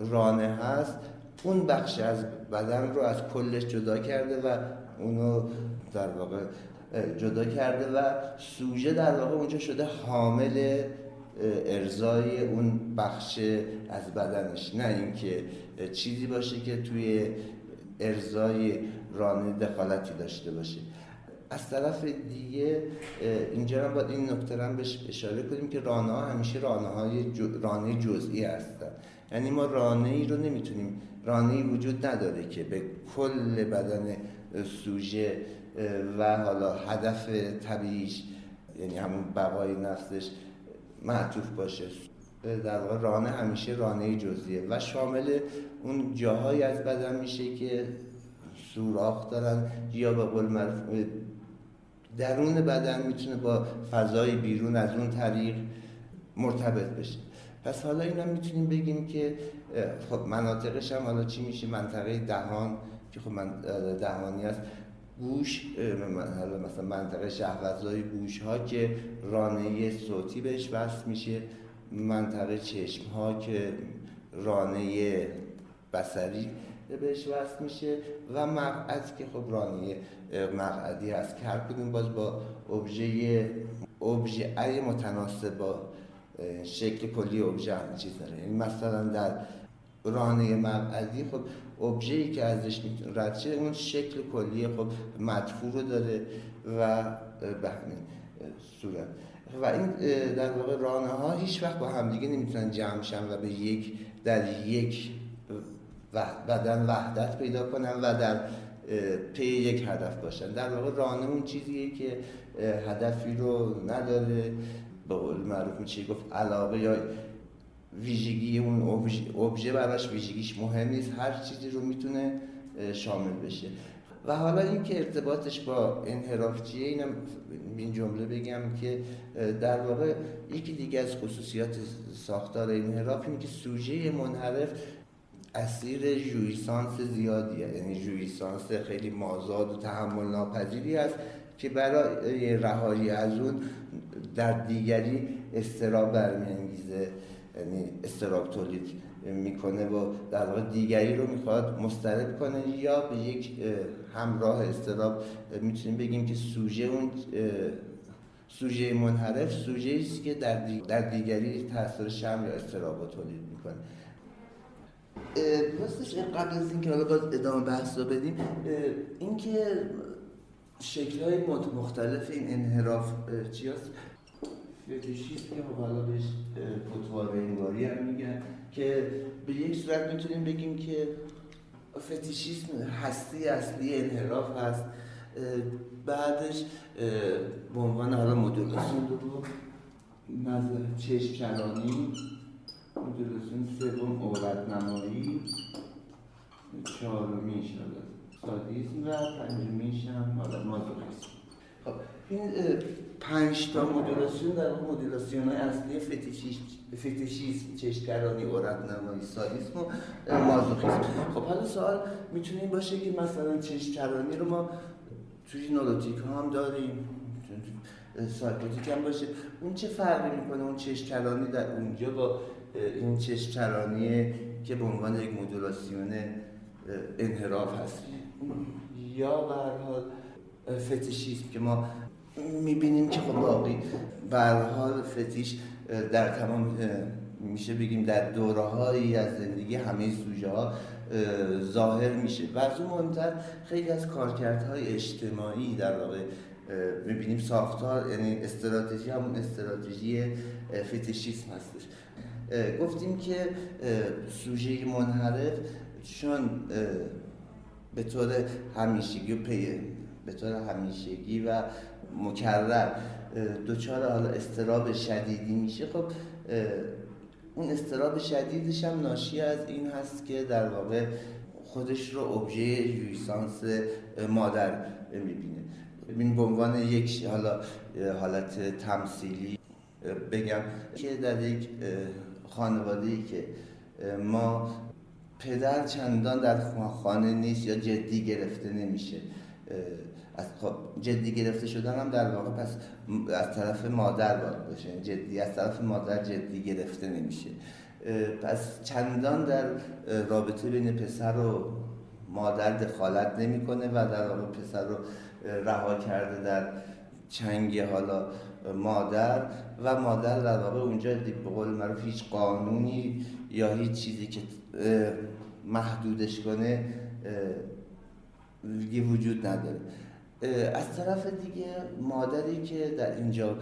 رانه هست اون بخش از بدن رو از کلش جدا کرده و اونو در واقع جدا کرده و سوژه در واقع اونجا شده حامل ارزای اون بخش از بدنش. نه اینکه چیزی باشه که توی ارزای رانه دخالتی داشته باشه. از طرف دیگه اینجا هم باید این نکته هم بهش اشاره کنیم که رانه ها همیشه رانه های رانه جزئی هستن. یعنی ما رانه ای رو نمی‌تونیم رانه ای وجود نداره که به کل بدن سوژه و حالا هدف طبیعیش یعنی همون بقای نفسش معطوف باشه. در واقع رانه همیشه رانه جزئیه و شامل اون جاهایی از بدن میشه که سوراخ دارن یا به قول معروف درون بدن می‌تونه با فضای بیرون از اون طریق مرتبط بشه. پس حالا اینا می‌تونیم بگیم که خب مناطقش هم حالا چی میشه؟ منطقه دهان که خب من دهانی است گوش مثلا منطقه شهوتزای گوش ها که رانه صوتی بهش وصل میشه منطقه چشم ها که رانه بسری بهش وصل میشه و مقعد که خب رانه مقعدی هست. که هر کدوم باز با ابژه ابژه متناسب با شکل کلی ابژه چیز داره. یعنی مثلا در رانه مقعدی خب ای که ازش رد شه اون شکل کلی خب مدفوع رو داره و به همین صورت. و این در واقع رانه ها هیچ وقت با همدیگه نمی‌تونن جمع شن و به یک در یک بدن وحدت پیدا کنن و در پی یک هدف باشن. در واقع رانه اون چیزیه که هدفی رو نداره. به قول معروف میشه گفت علاقه یا ویژگی اون ابژه براش ویژگیش مهم نیست. هر چیزی رو می‌تونه شامل بشه. و حالا اینکه ارتباطش با انحراف چیه اینم این جمله بگم که در واقع یکی دیگه از خصوصیات ساختار انحراف اینه که سوژه منحرف اسیر جویسانس زیادیه یعنی جویسانس خیلی مازاد و تحمل ناپذیری است که برای رهایی از اون در دیگری استراب برمیانگیزه. یعنی استراب تولید می‌کنه و در واقع دیگری رو می‌خواد مسترد کنه یا به یک همراه استراب می‌تونیم بگیم که سوژه اون سوژه منحرف سوژه است که در, در دیگری تاثیر شم یا استراب تولید می‌کنه راستش قبل از اینکه حالا باز ادامه بحث رو بدیم اینکه شکل های مختلف این انحراف چی هست؟ فتیشیست که حالا بهش فتوار انگاری هم میگن که به یک صورت می‌تونیم بگیم که فتیشیسم هستی اصلی انحراف هست. بعدش به عنوان حالا مدولاسیون رو نظر چشم چرانی مدولاسیون سوم عورت نمایی. چهارمیش سادیسم و پنجمیش هم حالا مازوخیسم. خب این پنج تا مدولاسیون در اون مدولاسیون های اصلی فتیشیسم چشکرانی عورت نمایی سادیسم و مازوخیسم خب حالا سوال می‌تونه این باشه که مثلا چشکرانی رو ما توی نولوتیک ها هم داریم سایکوتیک هم باشه. اون چه فرقی می‌کنه؟ اون چشکرانی در اونجا با این چشکرانی که به عنوان یک مدولاسیون انحراف هست؟ یا به فتیشیسم که ما می‌بینیم که خب باقی به حال فتیش در تمام میشه بگیم در دوره از زندگی همه سوژه ها ظاهر میشه. و از اون مهمتر خیلی از کارکردهای اجتماعی در واقع می‌بینیم ساختار یعنی استراتژی همون استراتژی فتیشیسم هستش. گفتیم که سوژه منحرف چون به طور همیشگی و به طور همیشگی و مکرر دچار حالا استراب شدیدی میشه. خب اون شدیدش هم ناشی از این هست که در واقع خودش رو ابژه یویسانس مادر می‌بینه. ببین به عنوان یک حالا حالت تمثیلی بگم که در یک خانواده ای که ما پدر چندان در خانه نیست یا جدی گرفته نمیشه. از خب جدی گرفته شدن هم در واقع پس از طرف مادر باید باشه. جدی از طرف مادر جدی گرفته نمیشه. پس چندان در رابطه بین پسر و مادر دخالت نمی‌کنه و در واقع پسر رو رها کرده در چنگ حالا مادر و مادر در واقع اونجا به قول معروف هیچ قانونی یا هیچ چیزی که محدودش کنه دیگه وجود نداره. از طرف دیگه مادری که در اینجا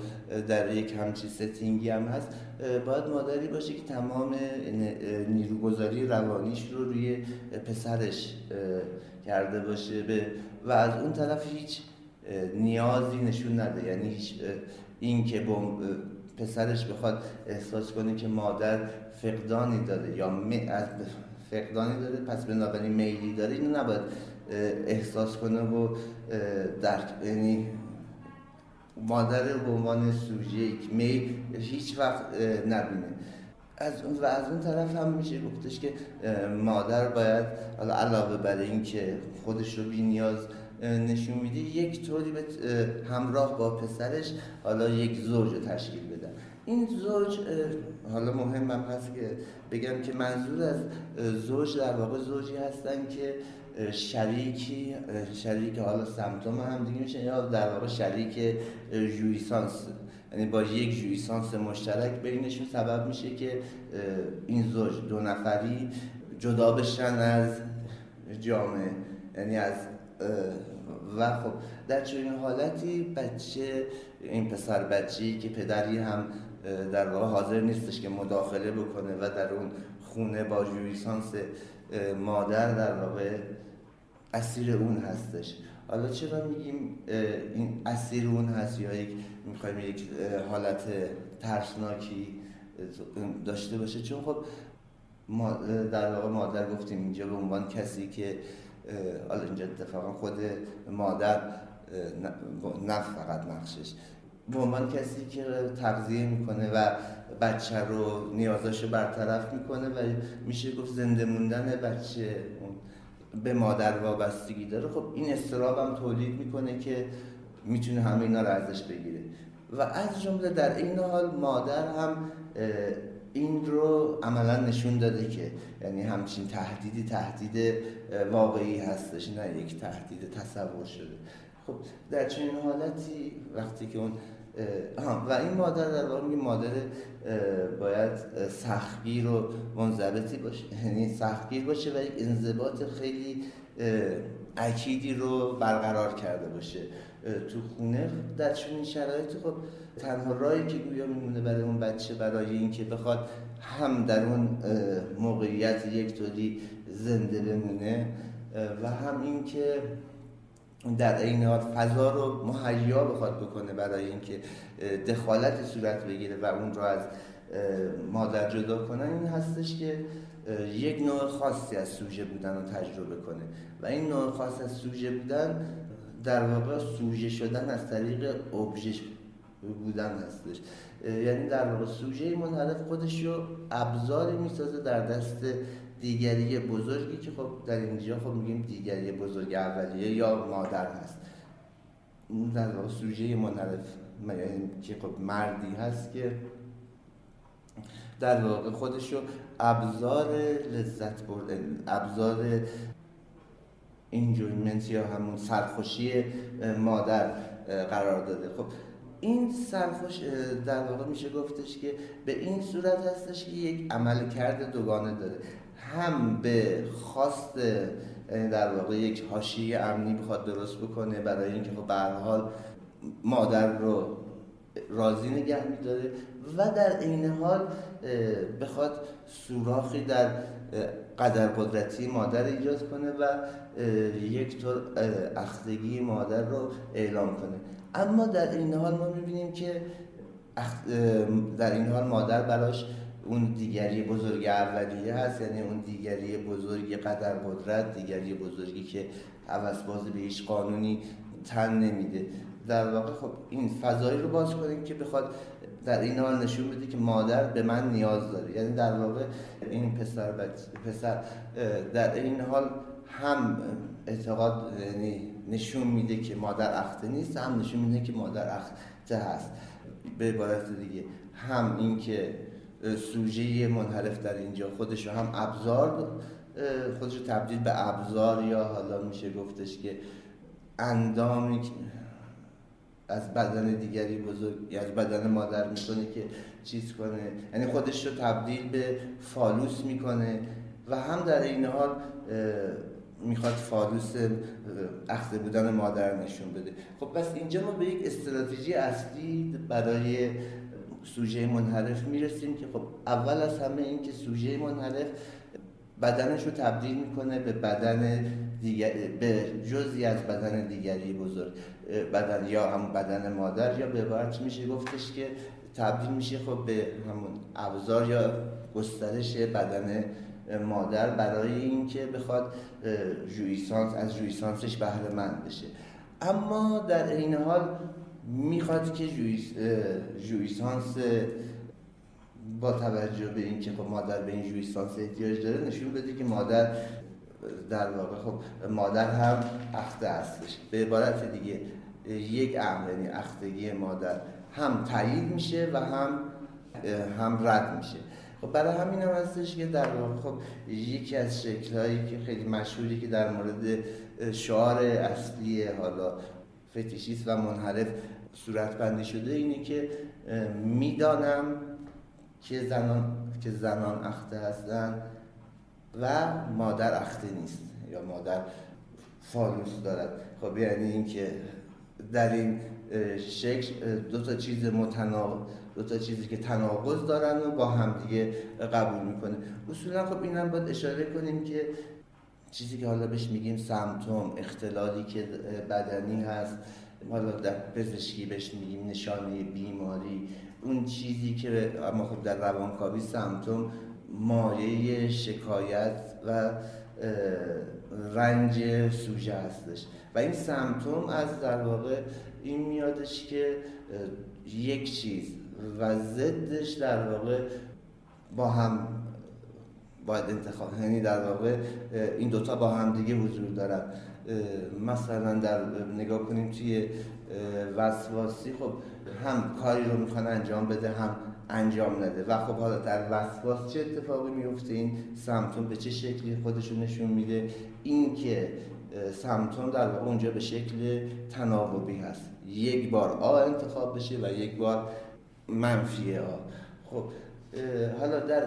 در یک همچی ستینگی هم هست باید مادری باشه که تمام نیروگذاری روانیش رو روی پسرش کرده باشه. و از اون طرف هیچ نیازی نشون نده. یعنی هیچ این که پسرش بخواد احساس کنه که مادر فقدانی داره یا از فقدانی داره پس بنابراین میلی داره اینو نباید احساس کنه و درک یعنی مادر به عنوان سوژه می هیچ وقت نبینه. از اون و از اون طرف هم میشه گفتش که مادر باید علاوه بر اینکه خودش رو بی نیاز نشون میده یک طوری به همراه با پسرش حالا یک زوج رو تشکیل بدن این زوج حالا مهم هم هست که بگم که منظور از زوج در واقع زوجی هستن که شریکی شریک حالا سمتوم هم دیگه میشه یا در واقع شریک جویسانس یعنی با یک جویسانس مشترک بینشون سبب میشه که این زوج دو نفری جدا بشن از جامعه. یعنی از و خب در چنین حالتی بچه این پسر بچه‌ای که پدری هم در واقع حاضر نیستش که مداخله بکنه و در اون خونه با جویسانس مادر در واقع اسیر اون هستش. حالا چرا میگیم این اسیر اون هست یا یک می‌خوایم یک حالت ترسناکی داشته باشه؟ چون خب ما در واقع مادر گفتیم اینجا به عنوان کسی که حالا اینجا اتفاقا خود مادر نه فقط نقشش. به عنوان کسی که تغذیه می‌کنه و بچه رو نیازاشو برطرف می‌کنه و میشه گفت زنده موندن بچه به مادر وابستگی داره خب این استراب هم تولید می‌کنه که می‌تونه همه اینا رو ازش بگیره. و از جمله در این حال مادر هم این رو عملا نشون داده که یعنی همچین تهدیدی تهدید واقعی هستش نه یک تهدید تصور شده. خب در چنین حالتی وقتی که اون و این مادر در واقع مادر باید سختگیر و منضبطی باشه. یعنی سختگیر باشه و یک انضباط خیلی اکیدی رو برقرار کرده باشه. تو خونه در چنین شرایطی خب تنها راهی که گویا میمونه برای اون بچه برای اینکه بخواد هم در اون موقعیت یک طوری زنده بمونه و هم اینکه در این حال فضا رو مهیا بخواد بکنه برای اینکه دخالت صورت بگیره و اون رو از مادر جدا کنن این هستش که یک نوع خاصی از سوژه بودن رو تجربه کنه. و این نوع خاص از سوژه بودن در واقع سوژه شدن از طریق ابژه بودن هستش. یعنی در واقع سوژه منحرف خودش رو ابزاری می‌سازه در دست دیگری بزرگی که خب در اینجا خب میگیم دیگری بزرگ اولیه یا مادر هست. در واقع سوژه منحرف یعنی که خب مردی هست که در واقع خودش رو ابزار لذت بردن ابزار انجویمنت یا همون سرخوشی مادر قرار داده. خب این سرخوش در واقع میشه گفتش که به این صورت هستش که یک عمل کرده دوگانه داره. هم به خواست در واقع یک حاشیه امنی بخواد درست بکنه برای اینکه خب به حال مادر رو راضی نگه میداره و در این حال بخواد سوراخی در قدر قدرتی مادر ایجاد کنه و یک طور اختگی مادر رو اعلام کنه. اما در این حال ما می‌بینیم که در این حال مادر براش اون دیگری بزرگ اولیه هست یعنی اون دیگری بزرگی قدر قدرت دیگری بزرگی که عوض به هیچ قانونی تن نمیده. در واقع خب این فضایی رو باز کنیم که بخواد در این حال نشون بده که مادر به من نیاز داره. یعنی در واقع این پسر پسر در این حال هم اعتقاد یعنی نشون میده که مادر اخته نیست هم نشون میده که مادر اخته هست. به عبارت دیگه هم اینکه سوژه منحرف در اینجا. خودش رو هم ابزار خودش رو تبدیل به ابزار یا حالا میشه گفتش که اندامی از بدن دیگری بزرگ یا از بدن مادر می‌کنه که چیز کنه. یعنی خودش رو تبدیل به فالوس می‌کنه و هم در عین حال می‌خواد فالوس اخته بودن مادر نشون بده. خب پس اینجا ما به یک استراتژی اصلی برای سوژه منحرف می‌رسیم که خب اول از همه این که سوژه منحرف بدنش رو تبدیل می‌کنه به بدن دیگر به جزی از بدن دیگری بزرگ بدن یا هم بدن مادر یا به عبارت میشه گفتش که تبدیل میشه خب به همون ابزار یا گسترش بدن مادر برای اینکه بخواد جویسانس از جویسانسش بهره مند بشه. اما در این حال می‌خواد که جویس جویسانس با توجه به اینکه خب مادر به این جویسانس احتیاج داره نشون بده که مادر در واقع خب مادر هم اخته هستش. به عبارت دیگه یک امر یعنی اختگی مادر هم تایید میشه و هم هم رد میشه. خب برای همین هم هستش که در واقع خب یکی از شکلهایی که خیلی مشهوری که در مورد شعار اصلی حالا فتیشیست و منحرف صورت بندی شده اینه که می‌دانم که زنان که زنان اخته هستن و مادر اخته نیست یا مادر فالوس دارد. خب یعنی اینکه در این شکل دو تا چیز متناقض دو تا چیزی که تناقض دارن و با هم دیگه قبول می‌کنه. اصولا خب اینم باید اشاره کنیم که چیزی که حالا بهش میگیم سمتوم اختلالی که بدنی هست حالا در پزشکی بهش میگیم نشانه بیماری. اون چیزی که اما خب در روانکاوی سمتوم مایه شکایت و رنج سوژه هستش. و این سمتوم از در واقع این میادش که یک چیز و ضدش در واقع با هم باید انتخاب یعنی در واقع این دوتا با هم دیگه حضور دارن. مثلا در نگاه کنیم توی وسواسی خب هم کاری رو می‌خوان انجام بده هم انجام نده. و خب حالا در وسواس چه اتفاقی میفته این سمتون به چه شکلی خودشون نشون میده؟ این که سمتون در واقع اونجا به شکل تناوبی هست. یک بار آ انتخاب بشه و یک بار منفی آ. خب حالا در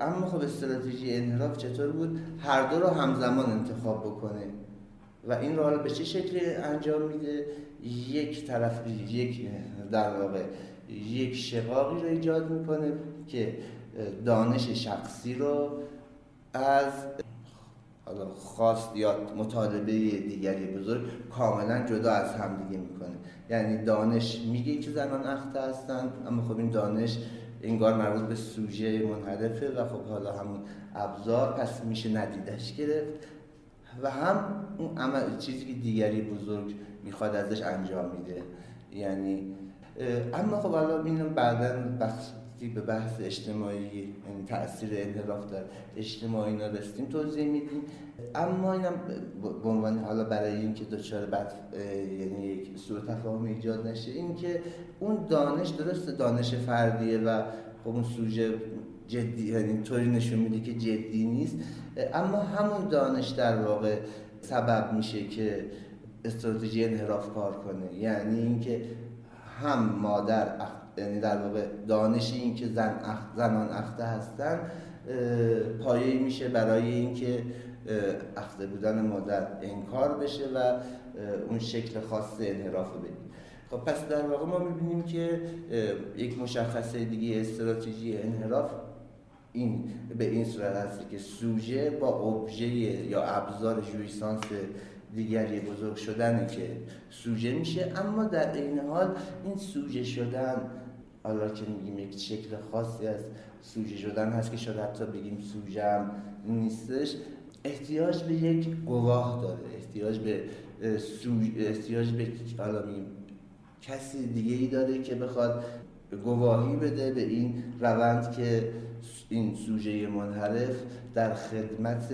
اما خب استراتژی انحراف چطور بود؟ هر دو رو همزمان انتخاب بکنه و این رو حالا به چه شکلی انجام میده؟ یک طرف یک در واقع یک شقاقی رو ایجاد می‌کنه که دانش شخصی رو از حالا خواست یا مطالبه دیگری بزرگ کاملا جدا از همدیگه می‌کنه. یعنی دانش میگه که زنان اخته هستن اما خب این دانش انگار مربوط به سوژه منحرفه و خب حالا همون ابزار پس میشه ندیدش گرفت. و هم اون عمل چیزی که دیگری بزرگ می‌خواد ازش انجام میده. یعنی اما خب حالا اینو بعدا بخش به بحث اجتماعی یعنی تاثیر انحراف در اجتماعی اینا رسیدیم توضیح میدیم. اما اینم به عنوان حالا برای اینکه دچار بعد یعنی یک سوء تفاهم ایجاد نشه اینکه اون دانش درست دانش فردیه و خب اون سوژه جدی یعنی طوری نشون میده که جدی نیست. اما همون دانش در واقع سبب میشه که استراتژی انحراف کار کنه. یعنی اینکه هم مادر یعنی در واقع دانش این که زن زنان اخته هستن پایه میشه برای اینکه اخته بودن مادر انکار بشه و اون شکل خاص انحراف بدیم. خب پس در واقع ما می‌بینیم که یک مشخصه دیگه استراتژی انحراف این به این صورت هست که سوژه با ابژه یا ابزار جویسانس دیگری بزرگ شدنه که سوژه میشه. اما در این حال این سوژه شدن حالا که میگیم یک شکل خاصی از سوژه شدن هست که شاید حتی بگیم سوژه هم نیستش احتیاج به یک گواه داره. احتیاج به احتیاج به حالا میگیم کسی دیگه ای داره که بخواد گواهی بده به این روند که این سوژه منحرف در خدمت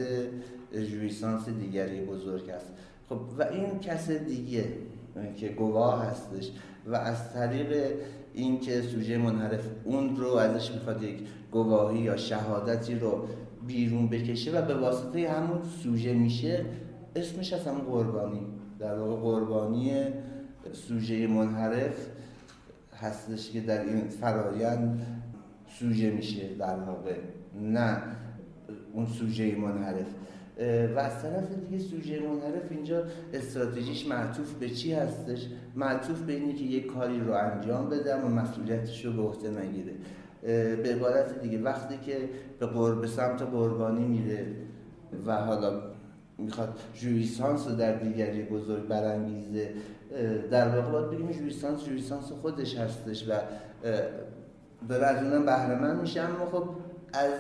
جویسانس دیگری بزرگ است. خب و این کس دیگه که گواه هستش و از طریق اینکه سوژه منحرف اون رو ازش می‌خواد یک گواهی یا شهادتی رو بیرون بکشه و به واسطه همون سوژه میشه اسمش از همون قربانی. در واقع قربانی سوژه منحرف هستش که در این فرایند سوژه میشه در واقع نه اون سوژه منحرف. و از طرف دیگه سوژه منحرف اینجا استراتژیش معطوف به چی هستش؟ معطوف به اینی که یک کاری رو انجام بدم و مسئولیتش رو به عهده نگیره. به عبارت دیگه وقتی که به قرب سمت قربانی میره و حالا می‌خواد جویسانس رو در دیگری بزرگ برانگیزه در واقع باید بگیم جویسانس جویسانس خودش هستش و به از اونم بهره میشه. اما خب از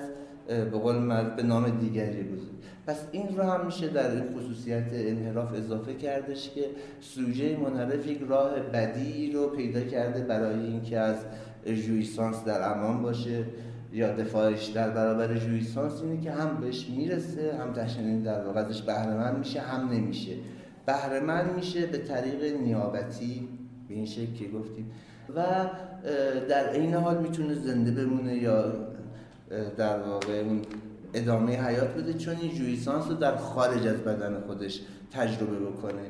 به قول به نام دیگری بزرگ پس این رو هم میشه در این خصوصیت انحراف اضافه کردش که سوژه منحرف یک راه بدی رو پیدا کرده برای اینکه از جویسانس در امان باشه. یا دفاعش در برابر جویسانس اینه که هم بهش می‌رسه هم تشنین در واقع ازش بهرهمند میشه هم نمیشه. بهرهمند میشه به طریق نیابتی به این شکل که گفتیم. و در این حال می‌تونه زنده بمونه یا در واقع اون ادامه حیات بده چون این جویسانس رو در خارج از بدن خودش تجربه بکنه.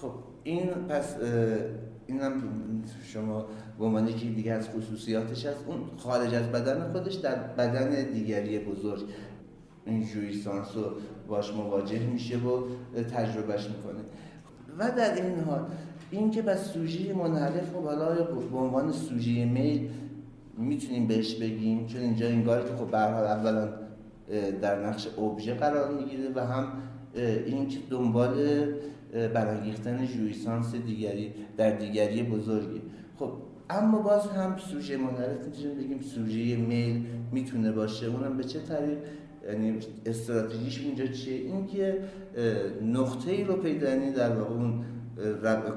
خب این پس اینم شما به عنوان که دیگه از خصوصیاتش هست. اون خارج از بدن خودش در بدن دیگری بزرگ این جویسانس رو باش مواجه میشه و تجربهش می‌کنه. و در این حال این که بس سوژه منحرف و حالا به عنوان سوژه میل می‌تونیم بهش بگیم چون اینجا انگار که خب به اولا در نقش ابژه قرار می‌گیره و هم این که دنبال برانگیختن جویسانس دیگری در دیگری بزرگی. خب اما باز هم سوژه منحرف می‌تونیم بگیم سوژه میل می‌تونه باشه. اونم به چه طریق؟ یعنی استراتژیش اینجا چیه؟ اینکه نقطه ای رو پیدا یعنی در واقع اون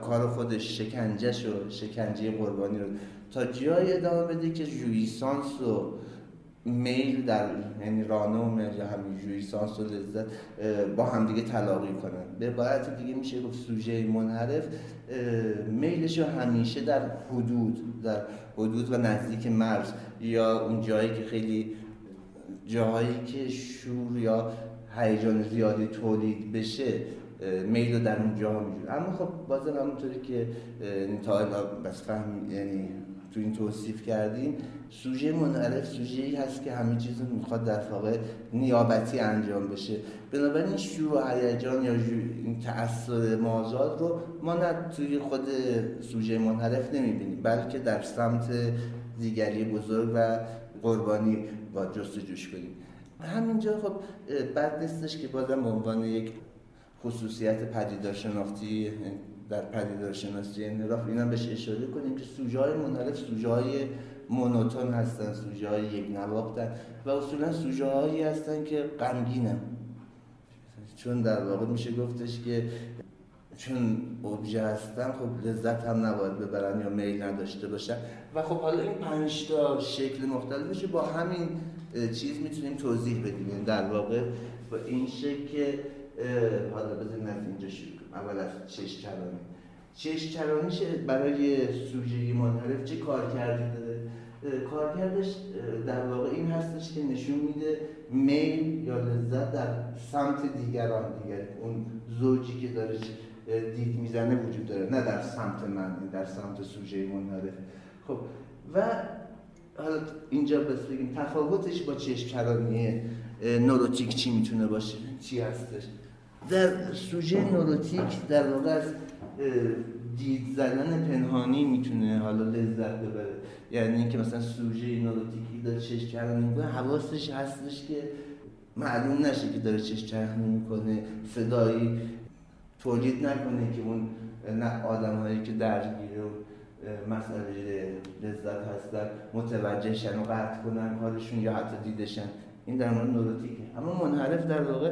کار خودش شکنجهش و شکنجه قربانی رو تا جای ادامه بده که جویسانس و میل در یعنی رانه و میل همین جویسانس و لذت با همدیگه تلاقی کنن. به عبارت دیگه میشه گفت سوژه منحرف میلش همیشه در حدود در حدود و نزدیک مرز یا اون جایی که خیلی جاهایی که شور یا هیجان زیادی تولید بشه میل رو در اونجا میجوره اما خب بازم همونطوری که تا بس فهم یعنی تو این توصیف کردیم سوژه منعرف سوژه ای هست که همه چیز می‌خواد در واقع نیابتی انجام بشه. بنابراین شور و هیجان یا این تأثیر مازاد رو ما نه توی خود سوژه منحرف نمی‌بینیم بلکه در سمت دیگری بزرگ و قربانی با جستجوش کنیم. همینجا خب بد نیستش که بازم عنوان یک خصوصیت پدیدار شناختی در پدیدار شناسی انحراف اینا بهش اشاره کنیم که سوژه های منحرف سوژه های مونوتون هستن سوژه های یک نواختن و اصولا سوژه هایی هستن که غمگینن. چون در واقع میشه گفتش که چون ابژه هستن خب لذت هم نباید ببرن یا میل نداشته باشن. و خب حالا این پنج تا شکل مختلفش با همین چیز می‌تونیم توضیح بدیم. یعنی در واقع با این شکل حالا بزنیم از اینجا شروع. اول از چش چرانی چش چرانیش برای سوژه منحرف چه کار کردی داره کارکردش در واقع این هستش که نشون میده میل یا لذت در سمت دیگران دیگر اون زوجی که داره دید می‌زنه وجود داره نه در سمت من در سمت سوژه منحرف خب و حالا اینجا بس بگیم تفاوتش با چشم چرانی نوروتیک چی می‌تونه باشه؟ چی هستش؟ در سوژه نوروتیک در واقع از دید زدن پنهانی می‌تونه حالا لذت ببره. یعنی اینکه مثلا سوژه نوروتیکی داره چشم چرانی می‌کنه حواسش هستش که معلوم نشه که داره چشم چرانی می‌کنه صدایی تولید نکنه که اون نه آدم هایی که درگیر و مسئله لذت هستن متوجهشن و قطع کنن حالشون یا حتی دیدشن این در مورد نوروتیکه. اما منحرف در واقع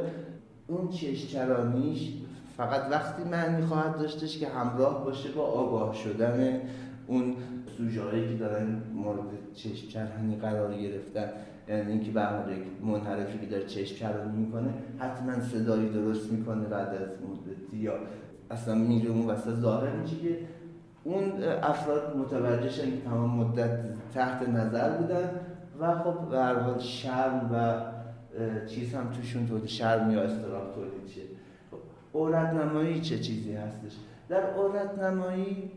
اون چشچرانیش فقط وقتی معنی خواهد داشتش که همراه باشه با آگاه شدن اون سوژه‌ای که دارن مورد چشم چرانی قرار گرفتن. یعنی اینکه به یک منحرفی که داره چشم می‌کنه حتما صدایی درست می‌کنه بعد از مدتی یا اصلا میره اون وسط. ظاهر میشه که اون افراد متوجهشن که تمام مدت تحت نظر بودن و خب به هر حال شرم و چیز هم توشون تولید شرم یا استراب تولید شه خب نمایی چه چیزی هستش؟ در عورت نمایی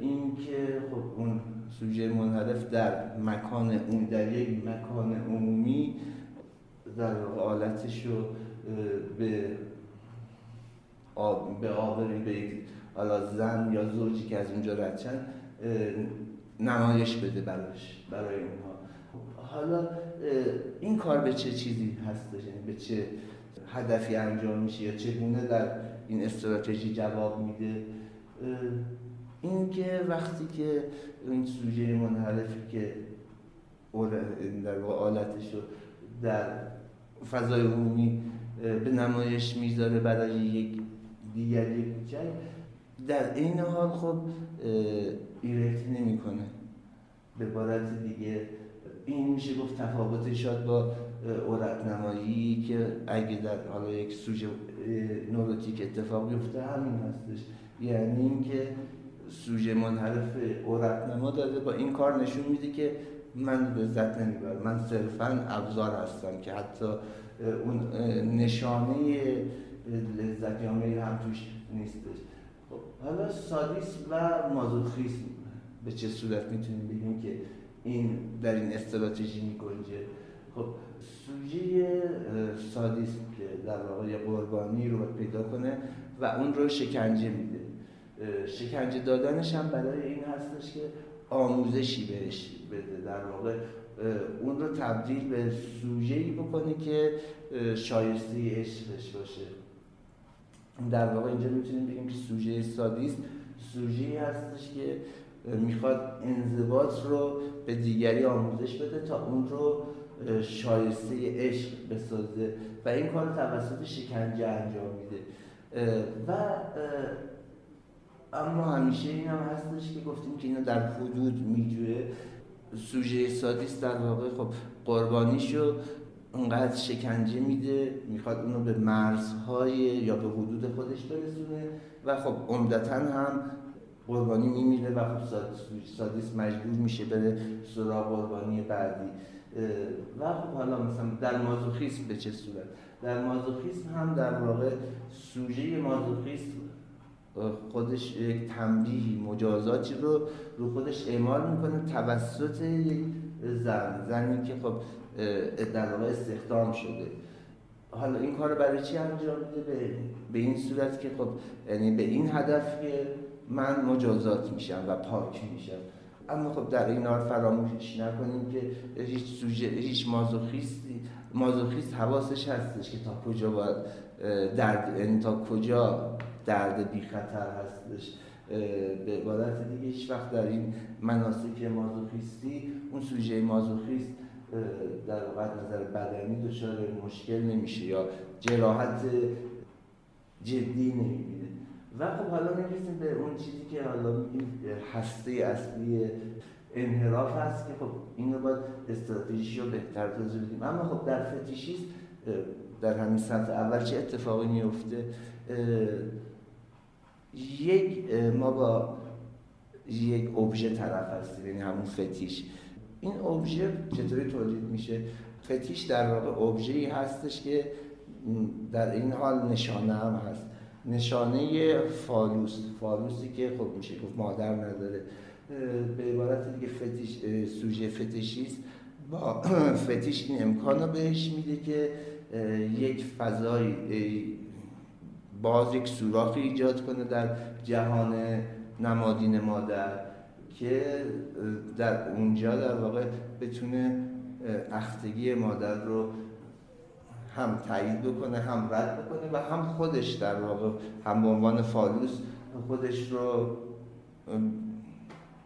این که خب اون سوژه منحرف در مکان اون در یک مکان عمومی در حالتش رو به آب به آبری به حالا زن یا زوجی که از اونجا رد نمایش بده براش برای اونها. حالا این کار به چه چیزی هستش؟ یعنی به چه هدفی انجام میشه یا چگونه در این استراتژی جواب میده؟ اینکه وقتی که این سوژه منحرفی که در آلتش رو در فضای عمومی به نمایش می‌ذاره برای یک دیگر یک جنگ در این حال خب ایرکت نمی‌کنه. به عبارت دیگه این میشه گفت تفاوت شاد با عورت نمایی که اگه در حالا یک سوژه نوروتیک اتفاق بیفته همین هستش. یعنی اینکه سوژه منحرف عورت نما داده با این کار نشون میده که من لذت نمی‌برم. من صرفا ابزار هستم که حتی اون نشانه لذت یا میل هم توش نیستش. خب حالا سادیسم و مازوخیسم به چه صورت می‌تونیم بگیم که این در این استراتژی میگنجه. خب سوژه سادیسم که در واقع قربانی رو پیدا کنه و اون رو شکنجه میده. شکنجه دادنش هم برای این هستش که آموزشی بهش بده. در واقع اون رو تبدیل به سوژه‌ای بکنه که شایسته عشقش باشه. در واقع اینجا می‌تونیم بگیم که سوژه سادیست سوژه‌ای هستش که می‌خواد انضباط رو به دیگری آموزش بده تا اون رو شایسته عشق بسازه. و این کار توسط شکنجه انجام میده. و اما همیشه این هم هستش که گفتیم که اینا در حدود میجوه سوژه سادیست در واقع خب قربانیشو اونقدر شکنجه میده می‌خواد اونو به مرزهای یا به حدود خودش برسونه. و خب عمدتا هم قربانی میمیره و خب سادیست مجبور میشه بره سراغ قربانی بعدی. و خب حالا مثلا در مازوخیسم به چه صورت؟ در مازوخیسم هم در واقع سوژه مازوخیسم خودش یک تنبیهی مجازاتی رو رو خودش اعمال می‌کنه توسط یک زن. زنی که خب در واقع استخدام شده. حالا این کار برای چی انجام میده؟ به, به این صورت که خب یعنی به این هدف که من مجازات میشم و پاک میشم. اما خب در این حال فراموش نکنیم که هیچ سوژه هیچ مازوخیستی مازوخیست حواسش هستش که تا کجا باید درد یعنی تا کجا درد بی خطر هستش. به عبارت دیگه هیچ وقت در این مناسک مازوخیستی اون سوژه مازوخیست در واقع نظر بدنی دچار مشکل نمیشه یا جراحت جدی نمی‌بینه و خب حالا می‌رسیم به اون چیزی که حالا میگیم هسته اصلی انحراف هست که خب این رو باید استراتژیش رو بهتر توضیح بدیم. اما خب در فتیشیست در همین سطح اول چه اتفاقی میفته یک ما با یک ابژه طرف هستیم یعنی همون فتیش. این ابژه چطوری تولید میشه؟ فتیش در واقع ابژه‌ای هستش که در عین حال نشانه هم هست. نشانه فالوس. فالوسی که خب میشه گفت مادر نداره. به عبارت دیگه فتیش سوژه فتیشیست با فتیش این امکان رو بهش میده که یک فضای باز یک سوراخی ایجاد کنه در جهان نمادین مادر که در اونجا در واقع بتونه اختگی مادر رو هم تایید بکنه هم رد بکنه و هم خودش در واقع هم به عنوان فالوس خودش رو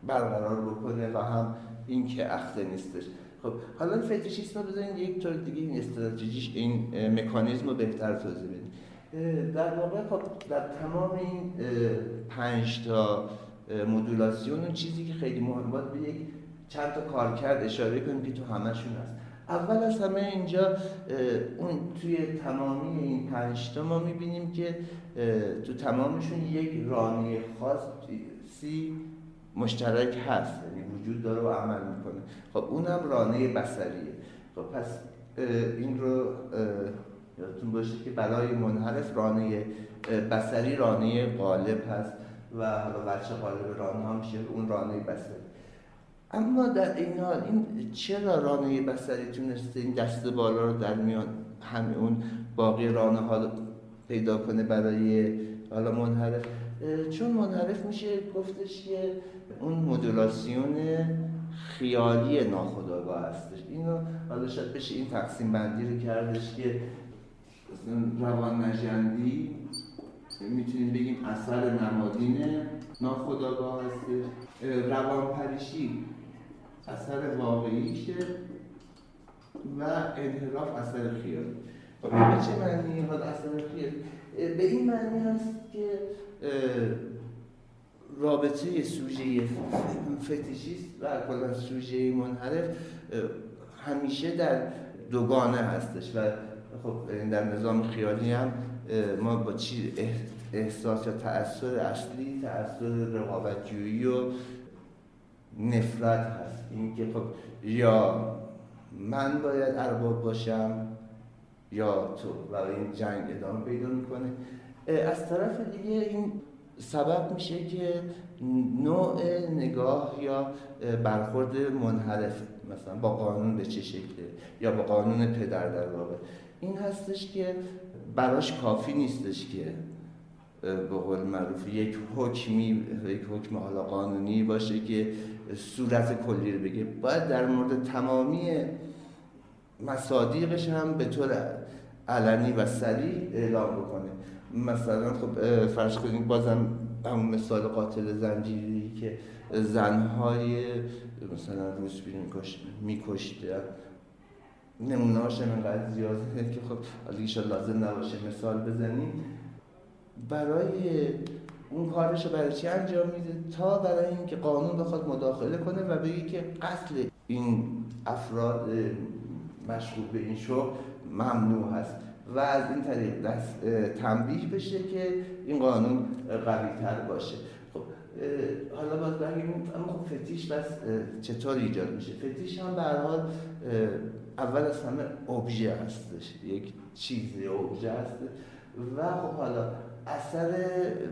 برقرار بکنه و هم این که اخته نیستش. خب حالا فتیشیسم رو بزنید یک طور دیگه این استراتژیش این مکانیزم رو بهتر توضیح بدیم در واقع خب در تمام این پنج تا مدولاسیون اون چیزی که خیلی مهم بود به یک چند تا کارکرد اشاره کنیم که تو همشون هست. اول از همه اینجا اون توی تمامی این پنج تا ما می‌بینیم که تو تمامشون یک رانه خاصی مشترک هست یعنی وجود داره و عمل می‌کنه. خب اونم رانه بسریه خب پس این رو یادتون باشه که برای منحرف رانه بسری رانه غالب هست و حالا بچه غالب رانه هم میشه اون رانه بسری اما در این حال این چرا رانه بسری تونسته این دست بالا رو در میان همه اون باقی رانه ها پیدا کنه برای حالا منحرف؟ چون منحرف میشه گفتش که اون مدولاسیون خیالی ناخودآگاه هستش. اینو حالا شاید بشه این تقسیم بندی رو کردش که روان نجندی می‌تونیم بگیم اثر نمادین ناخودآگاه هستش. روان پریشی. اثر واقعیشه و انحراف اثر خیالی خب به چه معنی حال اثر خیالی به این معنی هست که رابطه سوژه فتیشیست و کلا سوژه منحرف همیشه در دوگانه هستش و خب در نظام خیالی هم ما با چی احساس یا تأثیر اصلی تأثیر رقابتجویی و نفرت هست. اینکه خب یا من باید ارباب باشم یا تو. و این جنگ ادامه پیدا می‌کنه. از طرف دیگه این سبب میشه که نوع نگاه یا برخورد منحرف مثلا با قانون به چه شکله یا با قانون پدر در واقع. این هستش که براش کافی نیستش که به قول معروف یک حکمی یک حکم حالا قانونی باشه که صورت کلی رو بگه باید در مورد تمامی مصادیقش هم به طور علنی و سریع اعلام بکنه. مثلا خب فرض کنید بازم همون مثال قاتل زنجیری که زنهای مثلا روسپی میکشته. نمونه هاش انقدر زیاده که خب حالا لازم نباشه مثال بزنیم. برای اون کارش رو برای چی انجام میده؟ تا برای اینکه قانون بخواد مداخله کنه و بگه که قتل این افراد مشغول به این شغل ممنوع هست و از این طریق دست تنبیه بشه که این قانون قوی تر باشه. خب حالا باید بگیم اما خب فتیش بس چطور ایجاد میشه؟ فتیش هم به حال اول از همه ابژه هستش. یک چیزی ابژه هست. و خب حالا اثر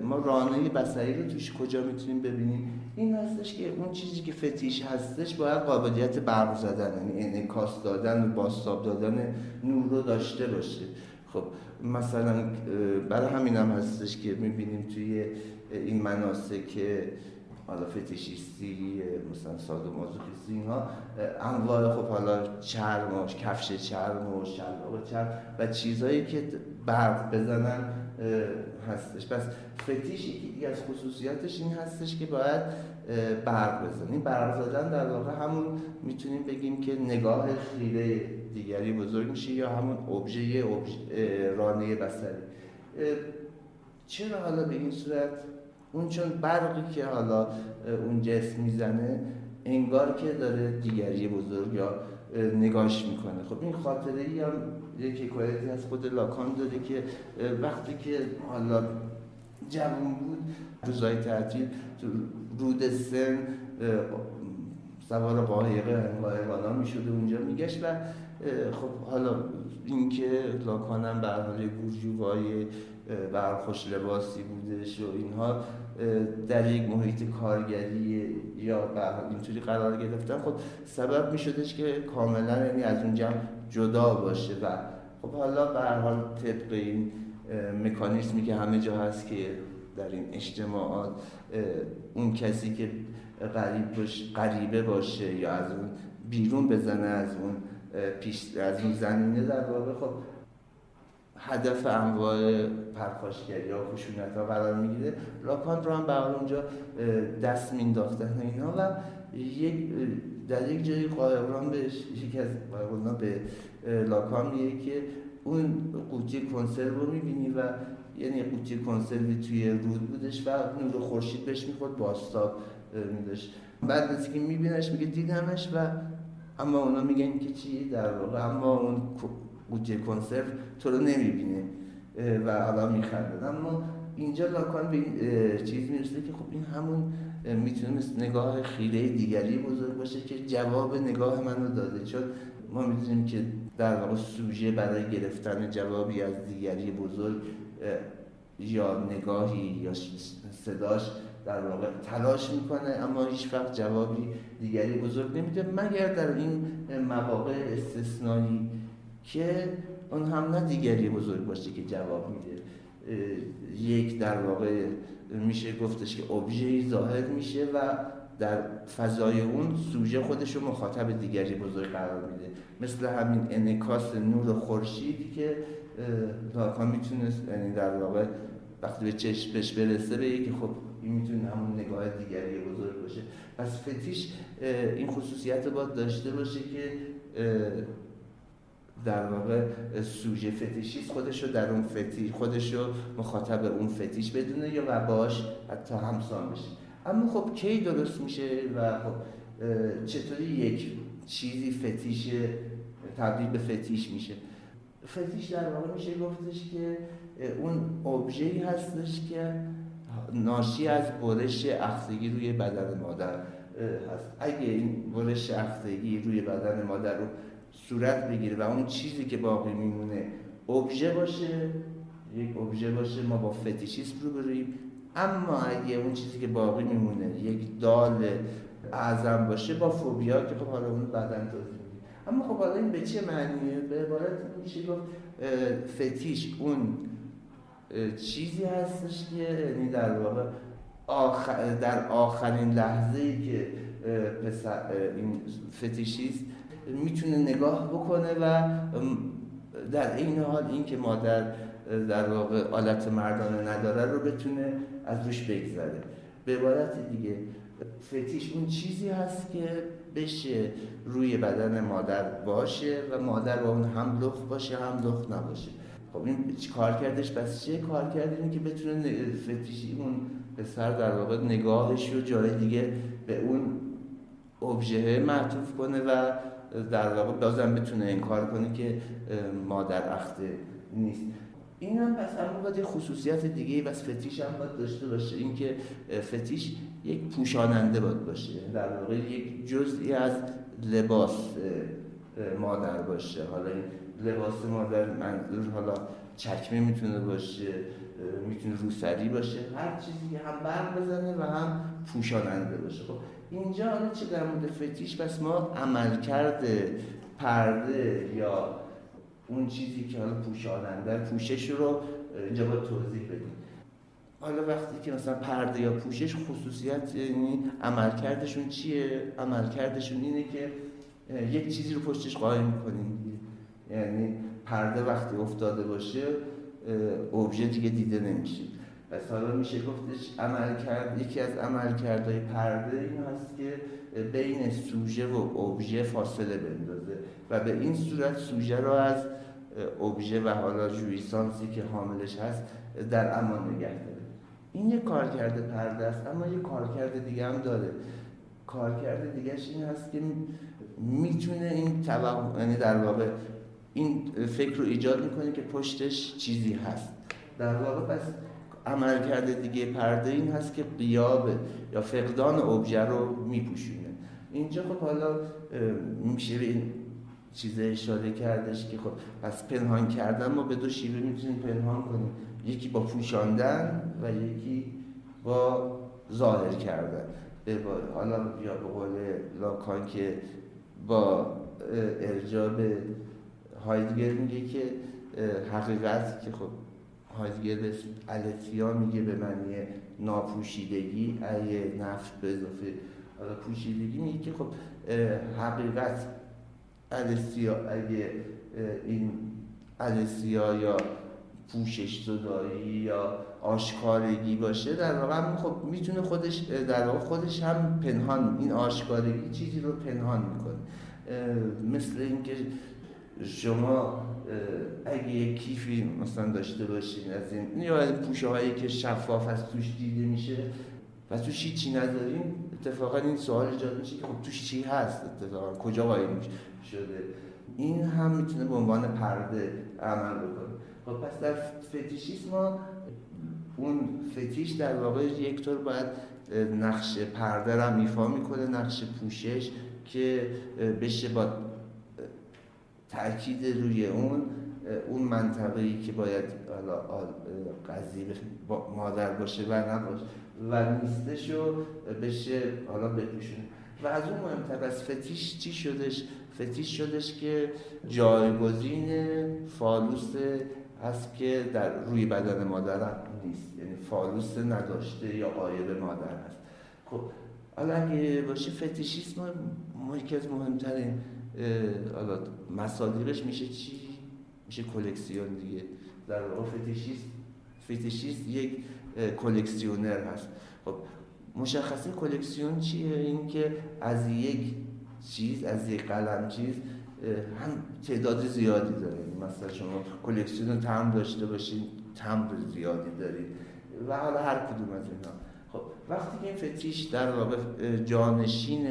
ما رانه بصری رو توش کجا می‌تونیم ببینیم؟ این هستش که اون چیزی که فتیش هستش باید قابلیت برق زدن یعنی انعکاس دادن و باستاب دادن نور رو داشته باشه. خب مثلا برای همین هم هستش که می‌بینیم توی این مناسک حالا فتیشیستی مثلا سادومازوخیستی اینها انواع خب حالا چرم و کفش چرم و شلوار چرم و چیزهایی که برق بزنن هستش. پس فتیش یکی از خصوصیاتش این هستش که باید برق بزنیم. برق زدن در واقع همون می‌تونیم بگیم که نگاه خیره دیگری بزرگ میشه یا همون ابژه رانه بسری چرا حالا به این صورت؟ اون چون برقی که حالا اون جسم می‌زنه انگار که داره دیگری بزرگ یا نگاش می‌کنه. خب این خاطره ای هم یک حکایتی از خود لاکان داره که وقتی که حالا جوان بود روزای تعطیل رود سن سوار قایقه قایقانا می‌شده اونجا میگشت و خب حالا اینکه لاکانم به حال بر خوش لباسی بودش و اینها در یک محیط کارگری یا اینطوری قرار گرفتن خب سبب می شدش که کاملا یعنی از اون جمع جدا باشه و خب حالا به حال طبق این مکانیزمی که همه جا هست که در این اجتماعات اون کسی که غریب باش، غریبه باشه یا از اون بیرون بزنه از اون پیش از اون زمینه در واقع خب هدف انواع پرخاشگری یا خشونت ها قرار می‌گیره. لاکان رو هم به اونجا دست مینداختن اینا و یک در یک جایی قایقران بهش یکی از قایقران به لاکان میگه که اون قوطی کنسرو رو می‌بینی و یعنی قوطی کنسروی توی رود بودش و نور خورشید بهش می‌خورد باستاب میداشت. بعد از که میبینش میگه دیدمش و اما اونا میگن که چی؟ در واقع اما اون بودجه کنسرو تو رو نمی‌بینه و حالا میخندن اما اینجا لاکان به چیز می‌رسه که خب این همون می‌تونست نگاه خیره دیگری بزرگ باشه که جواب نگاه منو داده. چون ما می‌دونیم که در واقع سوژه برای گرفتن جوابی از دیگری بزرگ یا نگاهی یا صداش در واقع تلاش می‌کنه اما هیچ وقت جوابی دیگری بزرگ نمیده. مگر در این مواقع استثنایی که اون هم نه دیگری بزرگ باشه که جواب میده. یک در واقع میشه گفتش که ابژه ظاهر میشه و در فضای اون سوژه خودش رو مخاطب دیگری بزرگ قرار میده. مثل همین انکاس نور خورشید که لاکان می‌تونست یعنی در واقع وقتی به چشمش برسه به که خب این می‌تونه همون نگاه دیگری بزرگ باشه. پس فتیش این خصوصیت باید داشته باشه که در واقع سوژه فتیشیست خودش رو در اون فتیش خودش رو مخاطب اون فتیش بدونه یا و باش حتی همسان بشه. اما خب کی درست میشه و خب چطوری یک چیزی فتیش تبدیل به فتیش میشه؟ فتیش در واقع میشه گفتش که اون ابژه‌ای هستش که ناشی از برش اختگی روی بدن مادر هست. اگه این برش اختگی روی بدن مادر رو صورت بگیره و اون چیزی که باقی میمونه ابژه باشه یک ابژه باشه ما با فتیشیسم رو برویم اما اگه اون چیزی که باقی میمونه یک دال اعظم باشه با فوبیا که خب حالا اون بدن توضیح اما خب حالا این به چه معنیه؟ به عبارت میشه گفت فتیش اون چیزی هستش که یعنی در واقع آخر در آخرین لحظه ای که این فتیشیست می‌تونه نگاه بکنه و در این حال این که مادر در واقع آلت مردانه نداره رو بتونه از روش بگذره. به عبارت دیگه فتیش اون چیزی هست که بشه روی بدن مادر باشه و مادر با اون هم لخ باشه هم لخ نباشه. خب این کار کردش بس چه کار کرده اینه که بتونه فتیشی اون پسر در واقع نگاهش رو جای دیگه به اون ابژه معطوف کنه و در واقع بازم بتونه انکار کنه که مادر اخته نیست. این هم پس هم باید خصوصیت دیگه بس فتیش هم باید داشته باشه. اینکه فتیش یک پوشاننده باید باشه. در واقع یک جزئی از لباس مادر باشه. حالا این لباس مادر منظور حالا چکمه می‌تونه باشه. می‌تونه روسری باشه هر چیزی هم بر بزنه و هم پوشاننده باشه. خب اینجا حالا چه در مورد فتیش؟ بس ما عمل کرده پرده یا اون چیزی که حالا پوشاننده پوشش رو اینجا باید توضیح بدیم. حالا وقتی که مثلا پرده یا پوشش خصوصیت یعنی عملکردشون چیه؟ عملکردشون اینه که یک چیزی رو پشتش قایم می‌کنیم یعنی پرده وقتی افتاده باشه اوبژه دیگه دیده نمیشه پس حالا میشه گفتش عمل کرد یکی از عمل کردهای پرده این هست که بین سوژه و اوبژه فاصله بندازه. و به این صورت سوژه رو از اوبژه و حالا جویسانسی که حاملش هست در امان نگه داره. این یک کارکرد پرده است اما یک کارکرد دیگه هم داره. کارکرد دیگهش این هست که می‌تونه این توهم یعنی در واقع این فکر رو ایجاد می‌کنه که پشتش چیزی هست. در واقع پس عمل کرده دیگه پرده این هست که قیاب یا فقدان ابژه رو میپوشونه. اینجا خب حالا میشه به این چیز اشاره کردش که خب پس پنهان کردن ما به دو شیوه می‌تونیم پنهان کنیم. یکی با پوشاندن و یکی با ظاهر کردن. حالا یا به قول لاکان که با ارجاع به هایدگر میگه که حقیقت که خب هایدگر به التیا میگه به معنی ناپوشیدگی ای نفس به اضافه. پوشیدگی میگه که خب حقیقت التیا اگه این التیا یا پوشش زدایی یا آشکارگی باشه در واقع خب می‌تونه خودش در واقع خودش هم پنهان این آشکارگی چیزی رو پنهان می‌کنه. مثل اینکه شما اگه یک کیفی مثلا داشته باشین از این یا پوشه هایی که شفاف از توش دیده میشه و توش چی نداریم اتفاقا این سوال ایجاد میشه که خب توش چی هست؟ اتفاقا کجا قایم شده؟ این هم می‌تونه به عنوان پرده عمل بکنه. خب پس در فتیشیسم ما اون فتیش در واقع یک طور باید نقش پرده را میفا می‌کنه نقش پوشش که بشه با تاکید روی اون اون منطقه ای که باید قضیب مادر باشه و نباشه و نیستش رو بشه حالا بپوشونه و از اون مهمتر از فتیش چی شدش؟ فتیش شدش که جایگزین فالوس هست که در روی بدن مادر نیست. یعنی فالوس نداشته یا غایب مادر هست. خب حالا اگه باشه فتیشیسم یکی از مهمترین حالا مصادیقش میشه چی؟ میشه کلکسیون دیگه. در واقع فتیشیست فتیشیست یک کلکسیونر هست. خب مشخصه کلکسیون چیه؟ اینکه از یک چیز از یک قلم چیز هم تعداد زیادی داره مثلا شما کلکسیون تمر داشته باشین تمر زیادی دارید. و حالا هر کدوم از اینا. خب وقتی که این فتیش در واقع جانشین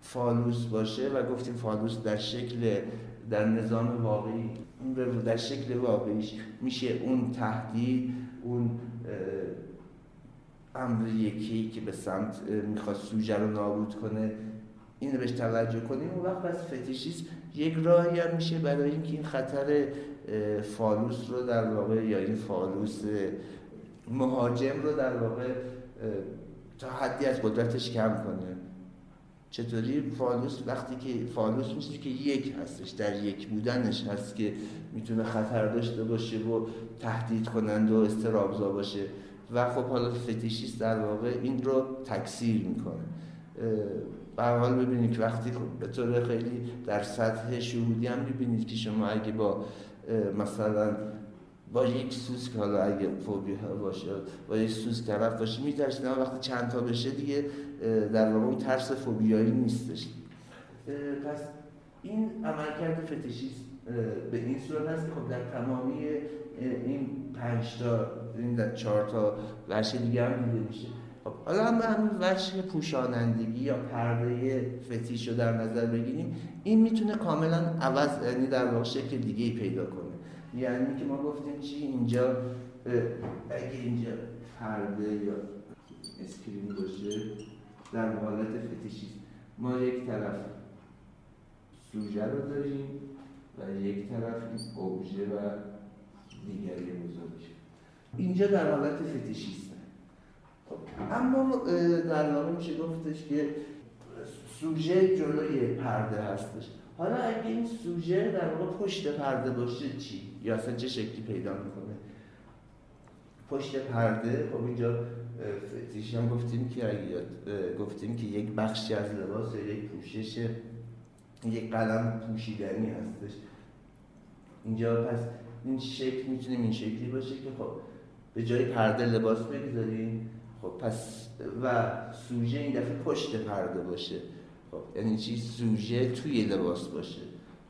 فالوس باشه و گفتیم فالوس در شکل در نظام واقعی در شکل واقعیش میشه اون تهدید اون امر یکی که به سمت می‌خواد سوژه رو نابود کنه این بهش توجه کنیم. اون وقت پس فتیشیست یک راهی هم میشه برای اینکه این خطر فالوس رو در واقع یا این فالوس مهاجم رو در واقع تا حدی از قدرتش کم کنه. چطوری فالوس وقتی که فالوس میشه که یک هستش در یک بودنش هست که می‌تونه خطر داشته باشه و تهدید کننده و اضطراب‌زا باشه. و خب حالا فتیشیست در واقع این رو تکثیر می‌کنه. به حال ببینید که وقتی به طور خیلی در سطح شهودی هم می‌بینید که شما اگه با مثلا با یک سوسک حالا اگه فوبی باشه با یک سوسک طرف باشه میترسید. اما وقتی چند تا بشه دیگه در واقع اون ترس فوبیایی نیستش. پس این عملکرد فتیشیست به این صورت هست که خب در تمامی این پنج تا این در چهار تا ورشه دیگه هم دیده میشه. خب حالا هم همین ورشه پوشانندگی یا پرده فتیش رو در نظر بگیریم. این می‌تونه کاملا عوض یعنی در واقع شکل دیگه پیدا کنه. یعنی که ما گفتیم چی؟ اینجا اگه اینجا پرده یا اسکرین باشه در حالت فتیشیست ما یک طرف سوژه رو داریم و یک طرف اوبژه و دیگری بزرگش اینجا در حالت فتیشیست اما در واقع میشه گفتش که سوژه جلوی پرده هستش. حالا اگه این سوژه در واقع پشت پرده باشه چی؟ یا اصلا چه شکلی پیدا می‌کنه؟ پشت پرده خب اینجا فتیش هم گفتیم که گفتیم که یک بخشی از لباس یک پوشش یک قلم پوشیدنی هستش اینجا پس این شکل می‌تونیم این شکلی باشه که خب به جای پرده لباس بگذاریم خب پس و سوژه این دفعه پشت پرده باشه خب یعنی چی؟ سوژه توی لباس باشه.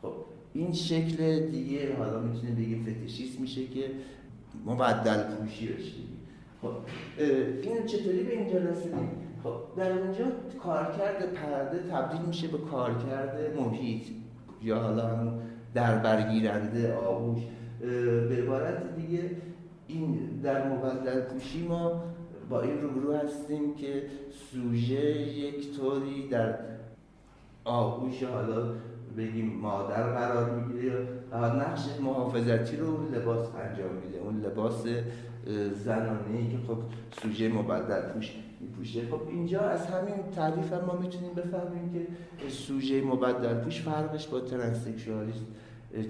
خب این شکل دیگه حالا می‌تونه بگه فتیشیست میشه که مبدل پوشی بشه. خب این چطوری به اینجا رسیدیم خب در اونجا کارکرد پرده تبدیل میشه به کارکرد محیط یا حالا هم در برگیرنده آغوش به عبارت دیگه این در مبدل پوشی ما با این روبرو هستیم که سوژه یک طوری در آغوش حالا بگیم مادر قرار می‌گیره یا نقش محافظتی رو لباس انجام میده. اون لباس زنانه ای که خب سوژه مبدل پوش میپوشه. خب اینجا از همین تعریف هم ما می‌تونیم بفهمیم که سوژه مبدل پوش فرقش با ترنسکشوالیست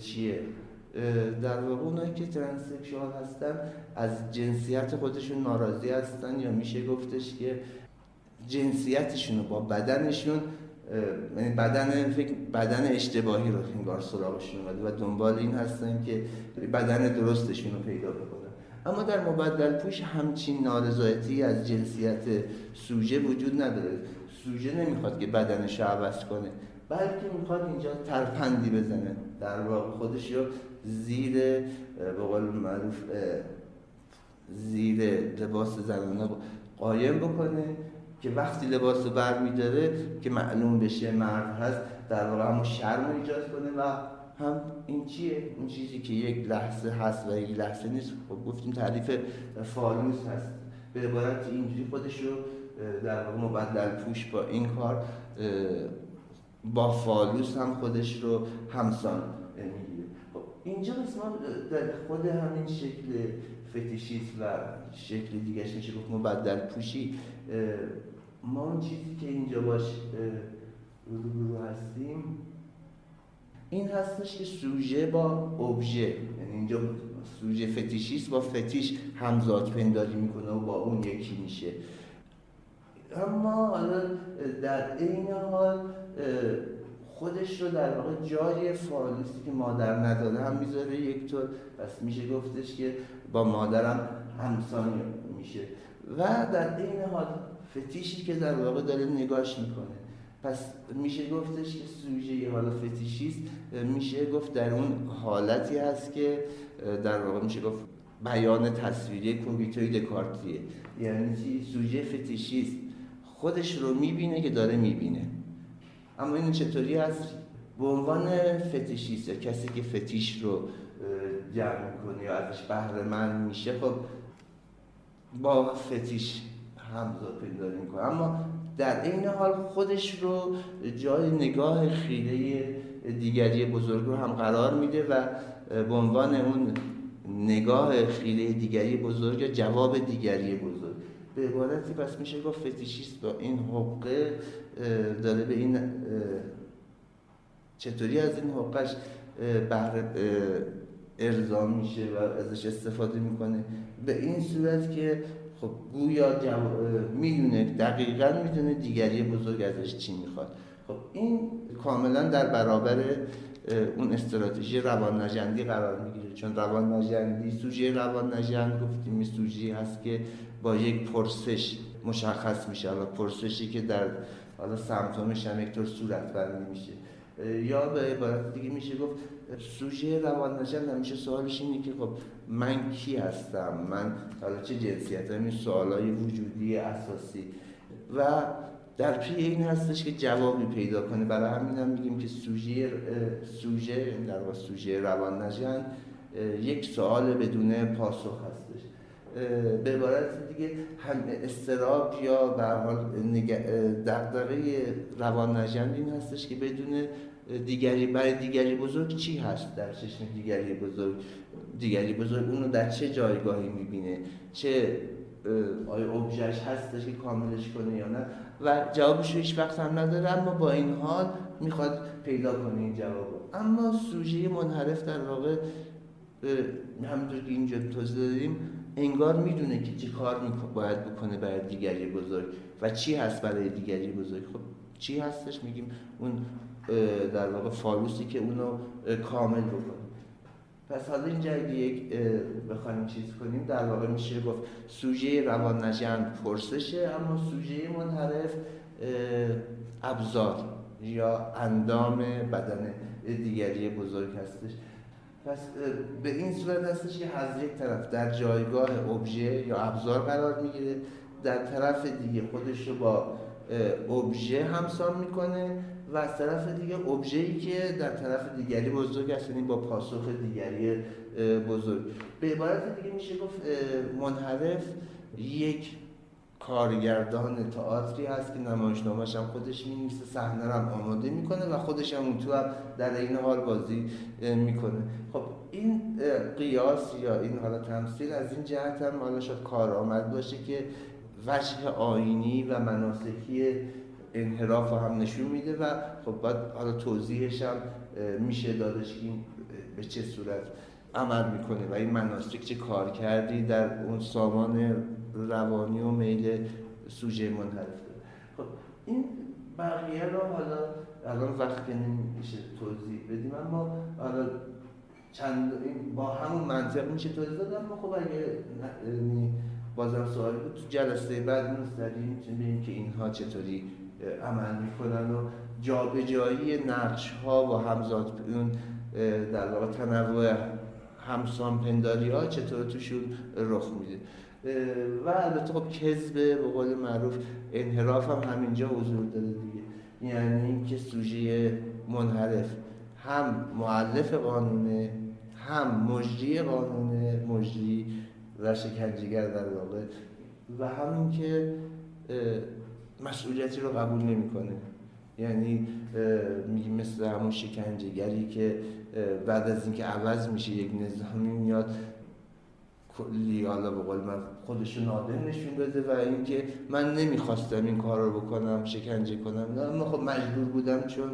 چیه؟ در واقع اونایی که ترنسکشوال هستن از جنسیت خودشون ناراضی هستن یا میشه گفتش که جنسیتشون رو با بدنشون بدن فکر بدن اشتباهی رو انگار سراغشون اومده و دنبال این هستن که بدن درستشون رو پیدا بکنن. اما در مبدل پوش همچین نارضایتی از جنسیت سوژه وجود نداره. سوژه نمی‌خواد که بدنش رو عوض کنه بلکه می‌خواد اینجا ترپندی بزنه. در واقع خودش رو زیر به قول معروف زیر لباس زنانه قایم بکنه. که وقتی لباس رو بر میداره که معلوم بشه مرد هست در واقع همون شرم ایجاد کنه و هم این چیه؟ اون چیزی که یک لحظه هست و یک لحظه نیست. خب گفتیم تعریف فالوس هست. به عبارت اینجوری خودش رو در واقع مبدل پوش با این کار با فالوس هم خودش رو همسان می‌گیره. خب اینجا ما در خود همین شکل فتیشیست و شکل دیگه میشه گفت مبدل پوشی ما اون چیزی که اینجا باش رو هستیم این هستش که سوژه با ابژه یعنی اینجا سوژه فتیشیست با فتیش همزاد پنداری می‌کنه و با اون یکی میشه. اما در این حال خودش رو در واقع جای فالوسی که مادر نداره هم می‌ذاره یک طور. پس میشه گفتش که با مادرم همسانی میشه. و در این حال فتیشی که در واقع داره نگاش می‌کنه. پس میشه گفتش که سوژه حالا فتیشیست میشه گفت در اون حالتی هست که در واقع میشه گفت بیان تصویری کوبیتوی دکارتیه. یعنی سوژه فتیشیست خودش رو می‌بینه که داره می‌بینه. اما این چطوری هست؟ به عنوان فتیشیست یا کسی که فتیش رو جمع می‌کنه یا ازش بهره من میشه خب با فتیش همزاد پیدا می‌کنه اما در این حال خودش رو جای نگاه خیره دیگری بزرگ رو هم قرار میده و به عنوان اون نگاه خیره دیگری بزرگ یا جواب دیگری بزرگ. به عبارتی پس میشه گفت فتیشیست با این حقه داره به این چطوری از این حقش بهره ارضا میشه و ازش استفاده می‌کنه. به این صورت که خب گویا می‌دونه دقیقا می‌دونه دیگری بزرگ ازش چی می‌خواد. خب این کاملا در برابر اون استراتژی روان نجندی قرار می‌گیره. چون روان نجندی سوژه روان نجند گفتیم سوژه هست که با یک پرسش مشخص میشه. و پرسشی که در حالا سمتومش هم یک طور صورت بندی میشه. یا به عبارت دیگه میشه گفت سوژه روان نجند همیشه سوالش اینه که خب من کی هستم؟ من حالا چه جنسیت این سوالای وجودی اساسی. و در پی این هستش که جوابی پیدا کنه. برای همین هم میگیم که سوژه سوژه در واقع سوژه روان نجند یک سوال بدون پاسخ هستش. به عبارت دیگه هم استراب یا به حال دغدغه روان این هستش که بدون دیگری برای دیگری بزرگ چی هست در چشم دیگری بزرگ؟ دیگری بزرگ اونو در چه جایگاهی می‌بینه؟ چه آیا ابژهش هستش که کاملش کنه یا نه؟ و جوابش رو هیچ وقت هم نداره اما با این حال می‌خواد پیدا کنه این جواب اما سوژه منحرف در واقع همونطور که اینجا توضیح دادیم انگار می‌دونه که چه کار باید بکنه برای دیگری بزرگ و چی هست برای دیگری بزرگ. خب چی هستش؟ میگیم اون در واقع فالوسی که اونو کامل بکنه پس حالا اینجا اگه یک بخوایم چیز کنیم در واقع میشه گفت سوژه روان نجند پرسشه اما سوژه منحرف ابزار یا اندام بدن دیگری بزرگ هستش. پس به این صورت هستش که از یک طرف در جایگاه ابژه یا ابزار قرار می‌گیره در طرف دیگه خودش رو با ابژه همسان می‌کنه و از طرف دیگه ای که در طرف دیگری بزرگ هست یعنی با پاسخ دیگری بزرگ. به عبارت دیگه میشه گفت منحرف یک کارگردان تئاتری هست که نمایشنامه‌اش هم خودش می‌نویسه صحنه رو هم آماده می‌کنه و خودش هم اون تو هم در این حال بازی می‌کنه. خب این قیاس یا این حالا تمثیل از این جهت هم حالا شاید کارآمد باشه که وجه آینی و مناسکی انحراف هم نشون میده و خب باید حالا توضیحش هم میشه دادش این به چه صورت عمل می‌کنه و این مناسک چه کار کردی در اون سامان روانی و میل سوژه منحرف خب این بقیه رو حالا الان وقت که نمیشه توضیح بدیم اما حالا چند با همون منطق میشه توضیح داد اما خب اگه بازم سوالی بود. تو جلسه بعد مستقیم ببینیم که اینها چطوری عمل می‌کنن و جابجایی نقش ها و همزاد اون در واقع تنوع همسان پنداری ها چطور توشون رخ میده. و البته خب کذب به قول معروف انحراف هم همینجا حضور داره دیگه. یعنی اینکه سوژه منحرف هم معلف قانونه هم مجری قانونه مجری و شکنجیگر در واقع. و همین که مسئولیتی رو قبول نمی‌کنه. یعنی میگه مثل همون شکنجهگری که بعد از اینکه عوض میشه یک نظامی میاد کلی حالا به قول من خودشو نادر نشون بده و اینکه من نمی‌خواستم این کار رو بکنم شکنجه کنم. نه اما خب مجبور بودم چون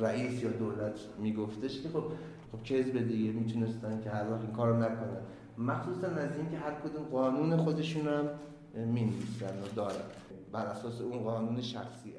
رئیس یا دولت میگفتش که خب خب کذب دیگه می‌تونستن که هر وقت این کارو نکنن. مخصوصا از اینکه هر کدوم قانون خودشون هم می و دارن. بر اساس اون قانون شخصی